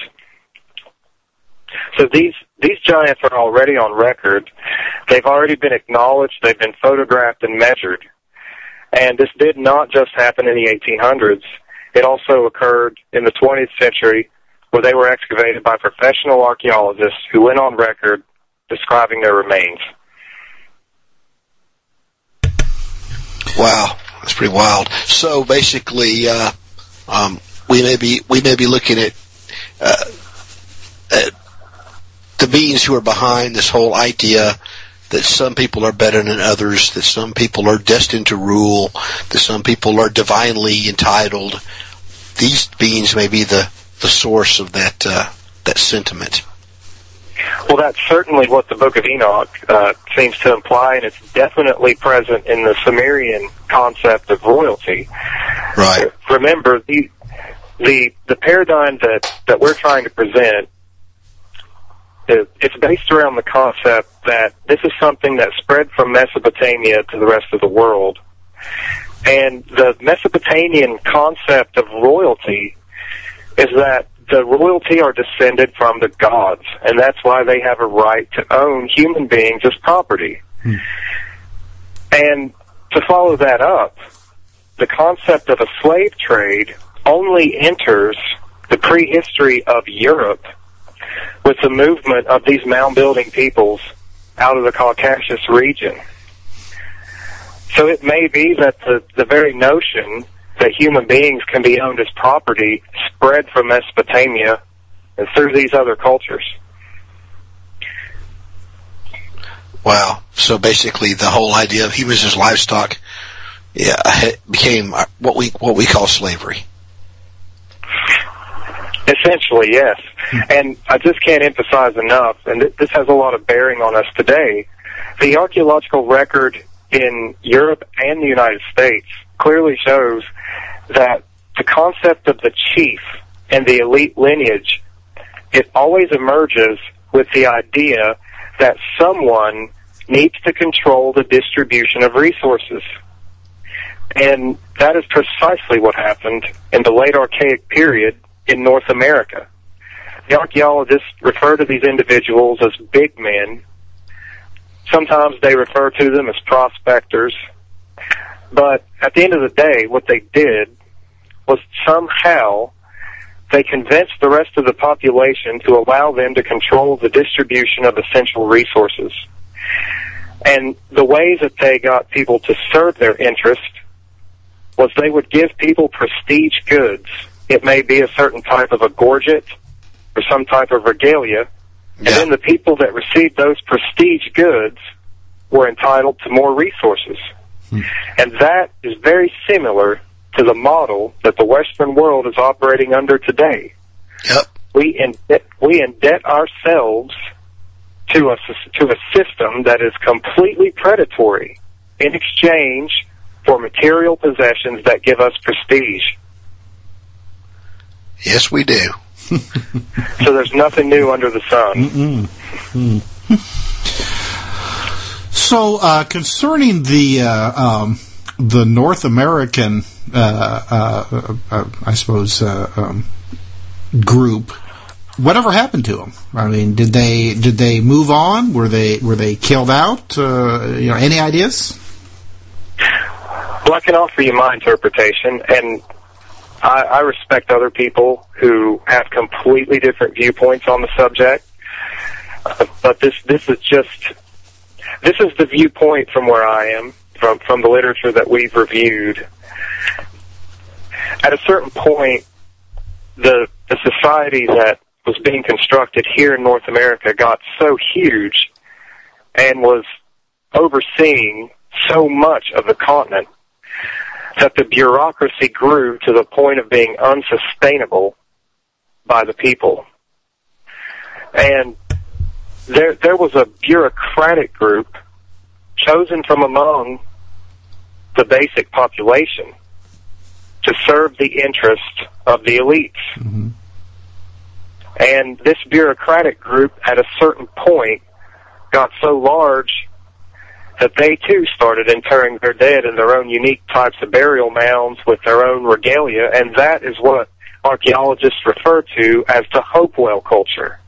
S13: So these these giants are already on record. They've already been acknowledged. They've been photographed and measured. And this did not just happen in the 1800s. It also occurred in the 20th century where they were excavated by professional archaeologists who went on record describing their remains.
S3: Wow, that's pretty wild. So basically, uh, um, we may be we may be looking at, uh, at the beings who are behind this whole idea that some people are better than others, that some people are destined to rule, that some people are divinely entitled. These beings may be the, the source of that uh, that sentiment.
S13: Well, that's certainly what the Book of Enoch uh, seems to imply, and it's definitely present in the Sumerian concept of royalty.
S3: Right.
S13: Remember, the, the the paradigm that that we're trying to present it's based around the concept that this is something that spread from Mesopotamia to the rest of the world. And the Mesopotamian concept of royalty is that the royalty are descended from the gods, and that's why they have a right to own human beings as property. Hmm. And to follow that up, the concept of a slave trade only enters the prehistory of Europe with the movement of these mound building peoples out of the Caucasus region. So it may be that the, the very notion that human beings can be owned as property spread from Mesopotamia and through these other cultures.
S3: Wow. So basically, the whole idea of humans as livestock, yeah, became uh, what we what we call slavery.
S13: Essentially, yes. Hmm. And I just can't emphasize enough, and th- this has a lot of bearing on us today. The archaeological record in Europe and the United States clearly shows that the concept of the chief and the elite lineage, it always emerges with the idea that someone needs to control the distribution of resources. And that is precisely what happened in the late Archaic period in North America. The archaeologists refer to these individuals as big men. Sometimes they refer to them as prospectors. But at the end of the day, what they did was somehow they convinced the rest of the population to allow them to control the distribution of essential resources. And the way that they got people to serve their interest was they would give people prestige goods. It may be a certain type of a gorget or some type of regalia. And then the people that received those prestige goods were entitled to more resources. Hmm. And that is very similar to the model that the Western world is operating under today.
S3: Yep.
S13: We indebt, we indebt ourselves to a, to a system that is completely predatory in exchange for material possessions that give us prestige.
S3: Yes, we do.
S13: So there's nothing new under the sun.
S2: So, uh, concerning the uh, um, the North American, uh, uh, uh, I suppose, uh, um, group, whatever happened to them? I mean, did they did they move on? Were they were they killed out? Uh, you know, any ideas?
S13: Well, I can offer you my interpretation, and I, I respect other people who have completely different viewpoints on the subject. Uh, but this this is just this is the viewpoint from where I am, from from the literature that we've reviewed. At a certain point, the the society that was being constructed here in North America got so huge and was overseeing so much of the continent that the bureaucracy grew to the point of being unsustainable by the people. And there, there was a bureaucratic group chosen from among the basic population to serve the interest of the elites. Mm-hmm. And this bureaucratic group at a certain point got so large that they too started interring their dead in their own unique types of burial mounds with their own regalia, and that is what archaeologists refer to as the Hopewell culture.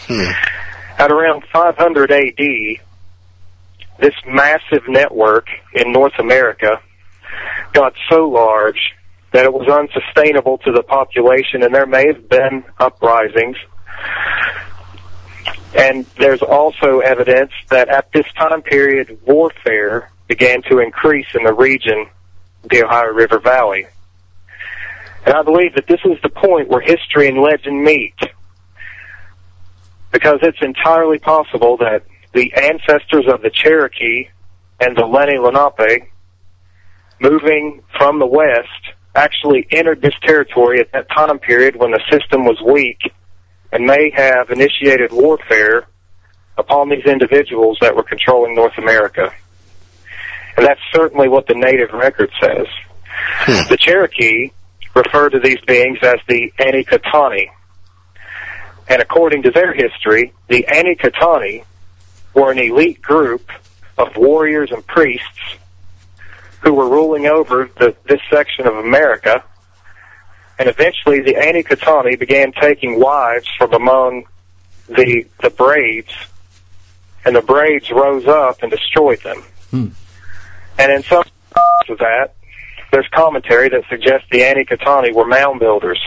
S13: Hmm. At around 500 AD, this massive network in North America got so large that it was unsustainable to the population, and there may have been uprisings. And there's also evidence that at this time period, warfare began to increase in the region, the Ohio River Valley. And I believe that this is the point where history and legend meet. Because it's entirely possible that the ancestors of the Cherokee and the Lenni Lenape, moving from the west, actually entered this territory at that time period when the system was weak and may have initiated warfare upon these individuals that were controlling North America. And that's certainly what the native record says. Hmm. The Cherokee refer to these beings as the Ani-Kutani. And according to their history, the Ani-Kutani were an elite group of warriors and priests who were ruling over the, this section of America. And eventually the Ani-Kutani began taking wives from among the, the Braves, and the Braves rose up and destroyed them. And in some of that, there's commentary that suggests the Ani-Kutani were mound builders.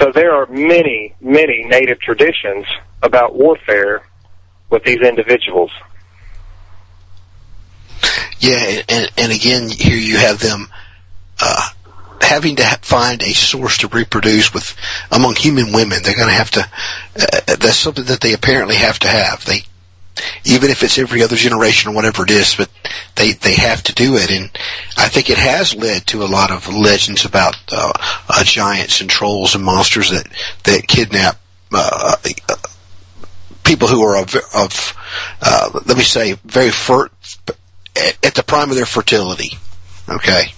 S13: So there are many, many native traditions about warfare with these individuals.
S3: Yeah, and and again, here you have them uh, having to find a source to reproduce with among human women. They're going to have to. Uh, that's something that they apparently have to have. They, even if it's every other generation or whatever it is, but they they have to do it. And I think it has led to a lot of legends about uh, uh, giants and trolls and monsters that that kidnap. Uh, uh, people who are of, of uh, let me say, very fer- at, at the prime of their fertility. Okay,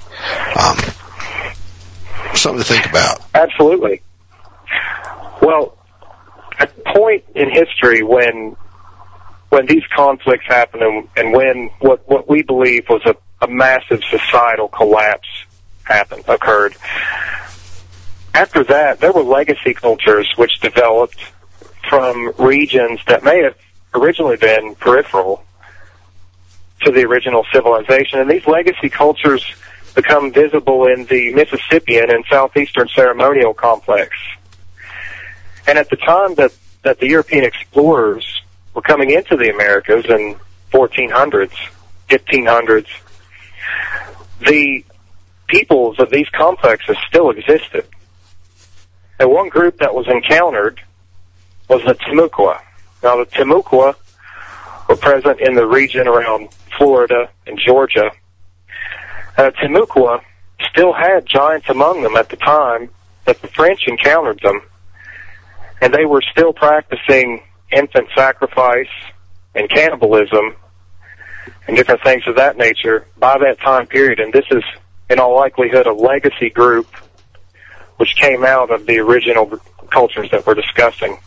S3: um, something to think about.
S13: Absolutely. Well, at the point in history when when these conflicts happened and, and when what what we believe was a, a massive societal collapse happened occurred. After that, there were legacy cultures which developed from regions that may have originally been peripheral to the original civilization, and these legacy cultures become visible in the Mississippian and southeastern ceremonial complex. And at the time that, that the European explorers were coming into the Americas in 1400s, 1500s, the peoples of these complexes still existed. And one group that was encountered was the Timucua. Now the Timucua were present in the region around Florida and Georgia. Uh, Timucua still had giants among them at the time that the French encountered them. And they were still practicing infant sacrifice and cannibalism and different things of that nature by that time period. And this is, in all likelihood, a legacy group which came out of the original cultures that we're discussing.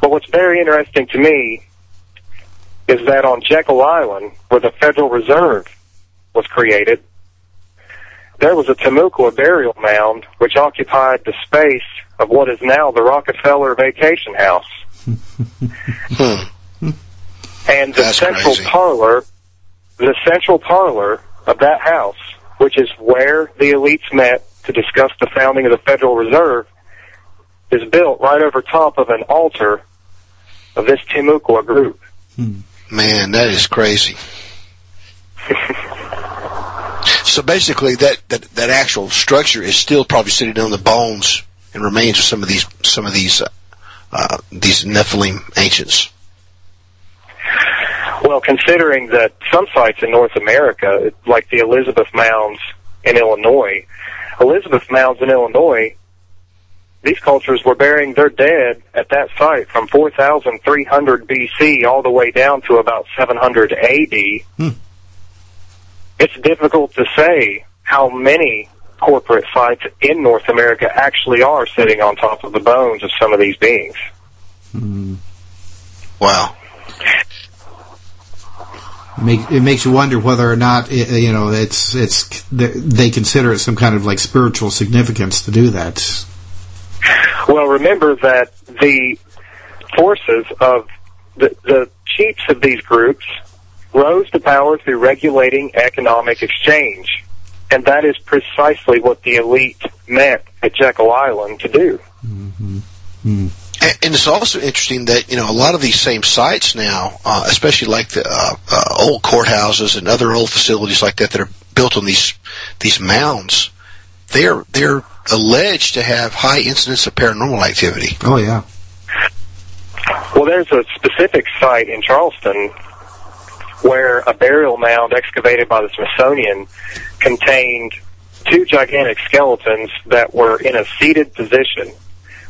S13: But what's very interesting to me is that on Jekyll Island, where the Federal Reserve was created, there was a Timucua burial mound which occupied the space of what is now the Rockefeller Vacation House. Hmm. And the
S3: That's
S13: central
S3: crazy.
S13: parlor, the central parlor of that house, which is where the elites met to discuss the founding of the Federal Reserve, is built right over top of an altar of this Timucua group. Hmm.
S3: Man, that is crazy. so basically, that, that that actual structure is still probably sitting on the bones and remains of some of these some of these uh, uh, these Nephilim ancients.
S13: Well, considering that some sites in North America, like the Elizabeth Mounds in Illinois, Elizabeth Mounds in Illinois, these cultures were burying their dead at that site from 4,300 BC all the way down to about 700 AD. It's difficult to say how many corporate sites in North America actually are sitting on top of the bones of some of these beings. Hmm.
S3: Wow.
S2: Make, it makes you wonder whether or not i- you know it's it's they consider it some kind of like spiritual significance to do that.
S13: Well, remember that the forces of the, the chiefs of these groups rose to power through regulating economic exchange. And that is precisely what the elite meant at Jekyll Island to do.
S3: And, and it's also interesting that you know a lot of these same sites now, uh, especially like the uh, uh, old courthouses and other old facilities like that that are built on these these mounds, they're they're alleged to have high incidence of paranormal activity.
S2: Oh yeah.
S13: Well, there's a specific site in Charleston where a burial mound excavated by the Smithsonian contained two gigantic skeletons that were in a seated position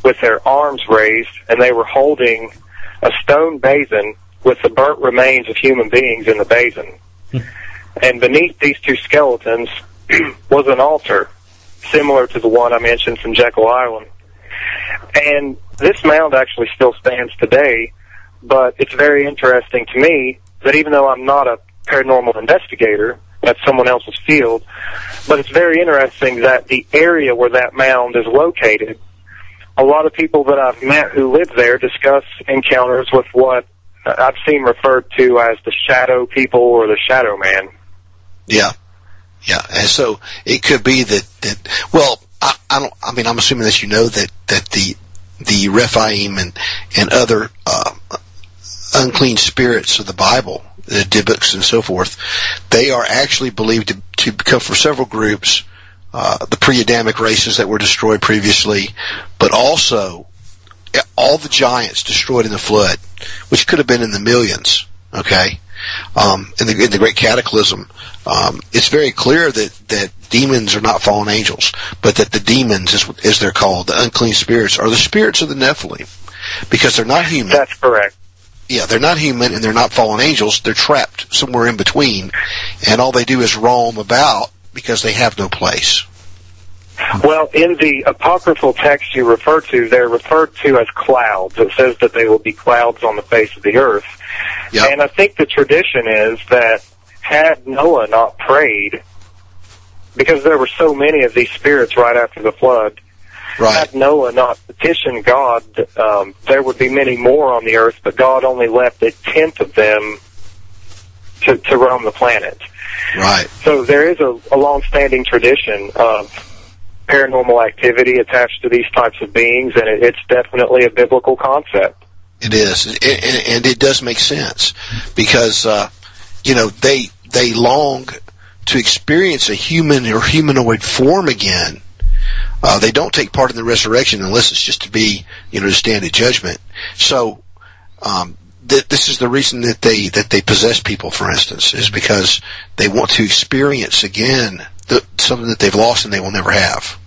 S13: with their arms raised, and they were holding a stone basin with the burnt remains of human beings in the basin. and beneath these two skeletons was an altar, similar to the one I mentioned from Jekyll Island. And this mound actually still stands today, but it's very interesting to me that even though I'm not a paranormal investigator, that's someone else's field, but it's very interesting that the area where that mound is located, a lot of people that I've met who live there discuss encounters with what I've seen referred to as the shadow people or the shadow man.
S3: Yeah, yeah, and so it could be that that well, I, I don't. I mean, I'm assuming that you know that that the the Rephaim and and other uh, unclean spirits of the Bible, the Dybbuk and so forth, they are actually believed to, to come from several groups. Uh, the pre-Adamic races that were destroyed previously, but also all the giants destroyed in the flood, which could have been in the millions. Okay, um, in the in the Great Cataclysm, um, it's very clear that that demons are not fallen angels, but that the demons, as, as they're called, the unclean spirits, are the spirits of the Nephilim, because they're not human.
S13: That's correct.
S3: Yeah, they're not human and they're not fallen angels. They're trapped somewhere in between, and all they do is roam about because they have no place.
S13: Well, in the apocryphal text you refer to, they're referred to as clouds. It says that they will be clouds on the face of the earth.
S3: Yep.
S13: And I think the tradition is that had Noah not prayed, because there were so many of these spirits right after the flood,
S3: right.
S13: had Noah not petitioned God, um, there would be many more on the earth, but God only left a tenth of them to, to roam the planet.
S3: Right.
S13: So there is a, a long-standing tradition of paranormal activity attached to these types of beings, and it, it's definitely a biblical concept.
S3: It is, and, and it does make sense because uh, you know they they long to experience a human or humanoid form again. Uh, they don't take part in the resurrection unless it's just to be, you know, to stand at judgment. So, um, th- this is the reason that they that they possess people, for instance, is because they want to experience again the, something that they've lost and they will never have.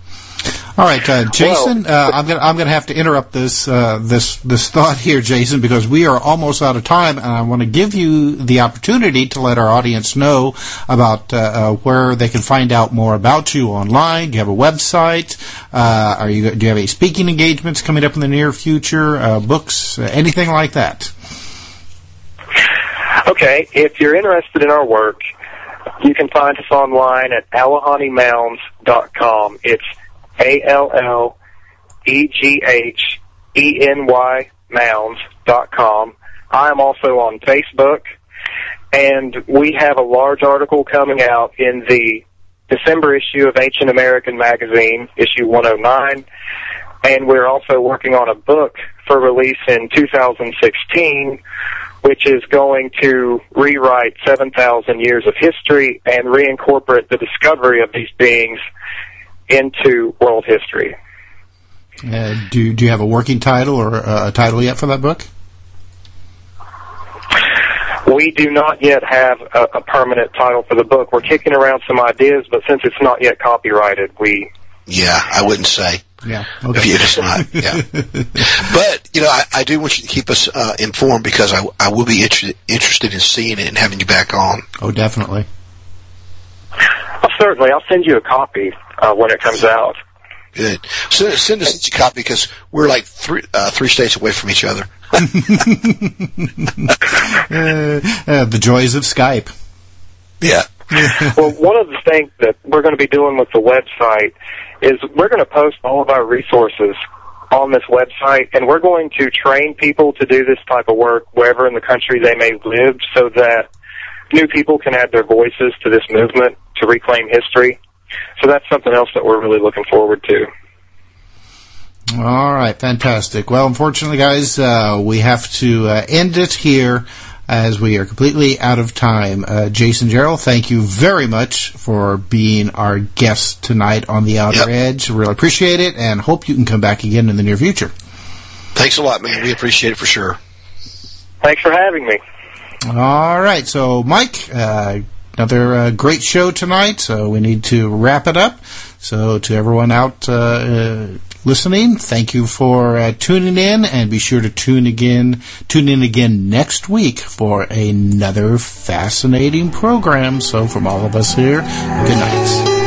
S2: All right, uh, Jason, uh, I'm gonna I'm gonna have to interrupt this uh, this this thought here, Jason, because we are almost out of time, and I want to give you the opportunity to let our audience know about uh, uh, where they can find out more about you online. Do you have a website? Uh, are you do you have any speaking engagements coming up in the near future? books, anything like that?
S13: Okay, if you're interested in our work, you can find us online at AlleghenyMounds.com. It's A L L E G H E N Y Mounds.com. I am also on Facebook, and we have a large article coming out in the December issue of Ancient American Magazine, issue 109, and we're also working on a book for release in 2016 which is going to rewrite 7,000 years of history and reincorporate the discovery of these beings into world history.
S2: Uh, do do you have a working title or uh, a title yet for that book?
S13: We do not yet have a, a, permanent title for the book. We're kicking around some ideas, but since it's not yet copyrighted, we
S3: yeah, I wouldn't say.
S2: Yeah,
S3: okay. If it's not, yeah. but you know, I, I, do want you to keep us uh, informed because I, I will be interested interested in seeing it and having you back on.
S2: Oh, definitely.
S13: Oh, certainly, I'll send you a copy uh, when it comes out.
S3: Good. Send, send us a copy because we're like three uh, three states away from each other.
S2: uh, uh, the joys of Skype.
S3: Yeah.
S13: well, one of the things that we're going to be doing with the website is we're going to post all of our resources on this website, and we're going to train people to do this type of work wherever in the country they may live so that new people can add their voices to this movement to reclaim history. So that's something else that we're really looking forward to.
S2: All right, fantastic. Well, unfortunately, guys, uh, we have to uh, end it here as we are completely out of time. Uh, Jason Jarrell, thank you very much for being our guest tonight on the Outer yep. Edge. Really appreciate it and hope you can come back again in the near future.
S3: Thanks a lot, man. We appreciate it for sure.
S13: Thanks for having me.
S2: All right. So, Mike, uh, another uh, great show tonight. So, we need to wrap it up. So, to everyone out uh, uh, listening. Thank you for uh, tuning in, and be sure to tune again, tune in again next week for another fascinating program. So, from all of us here, good night.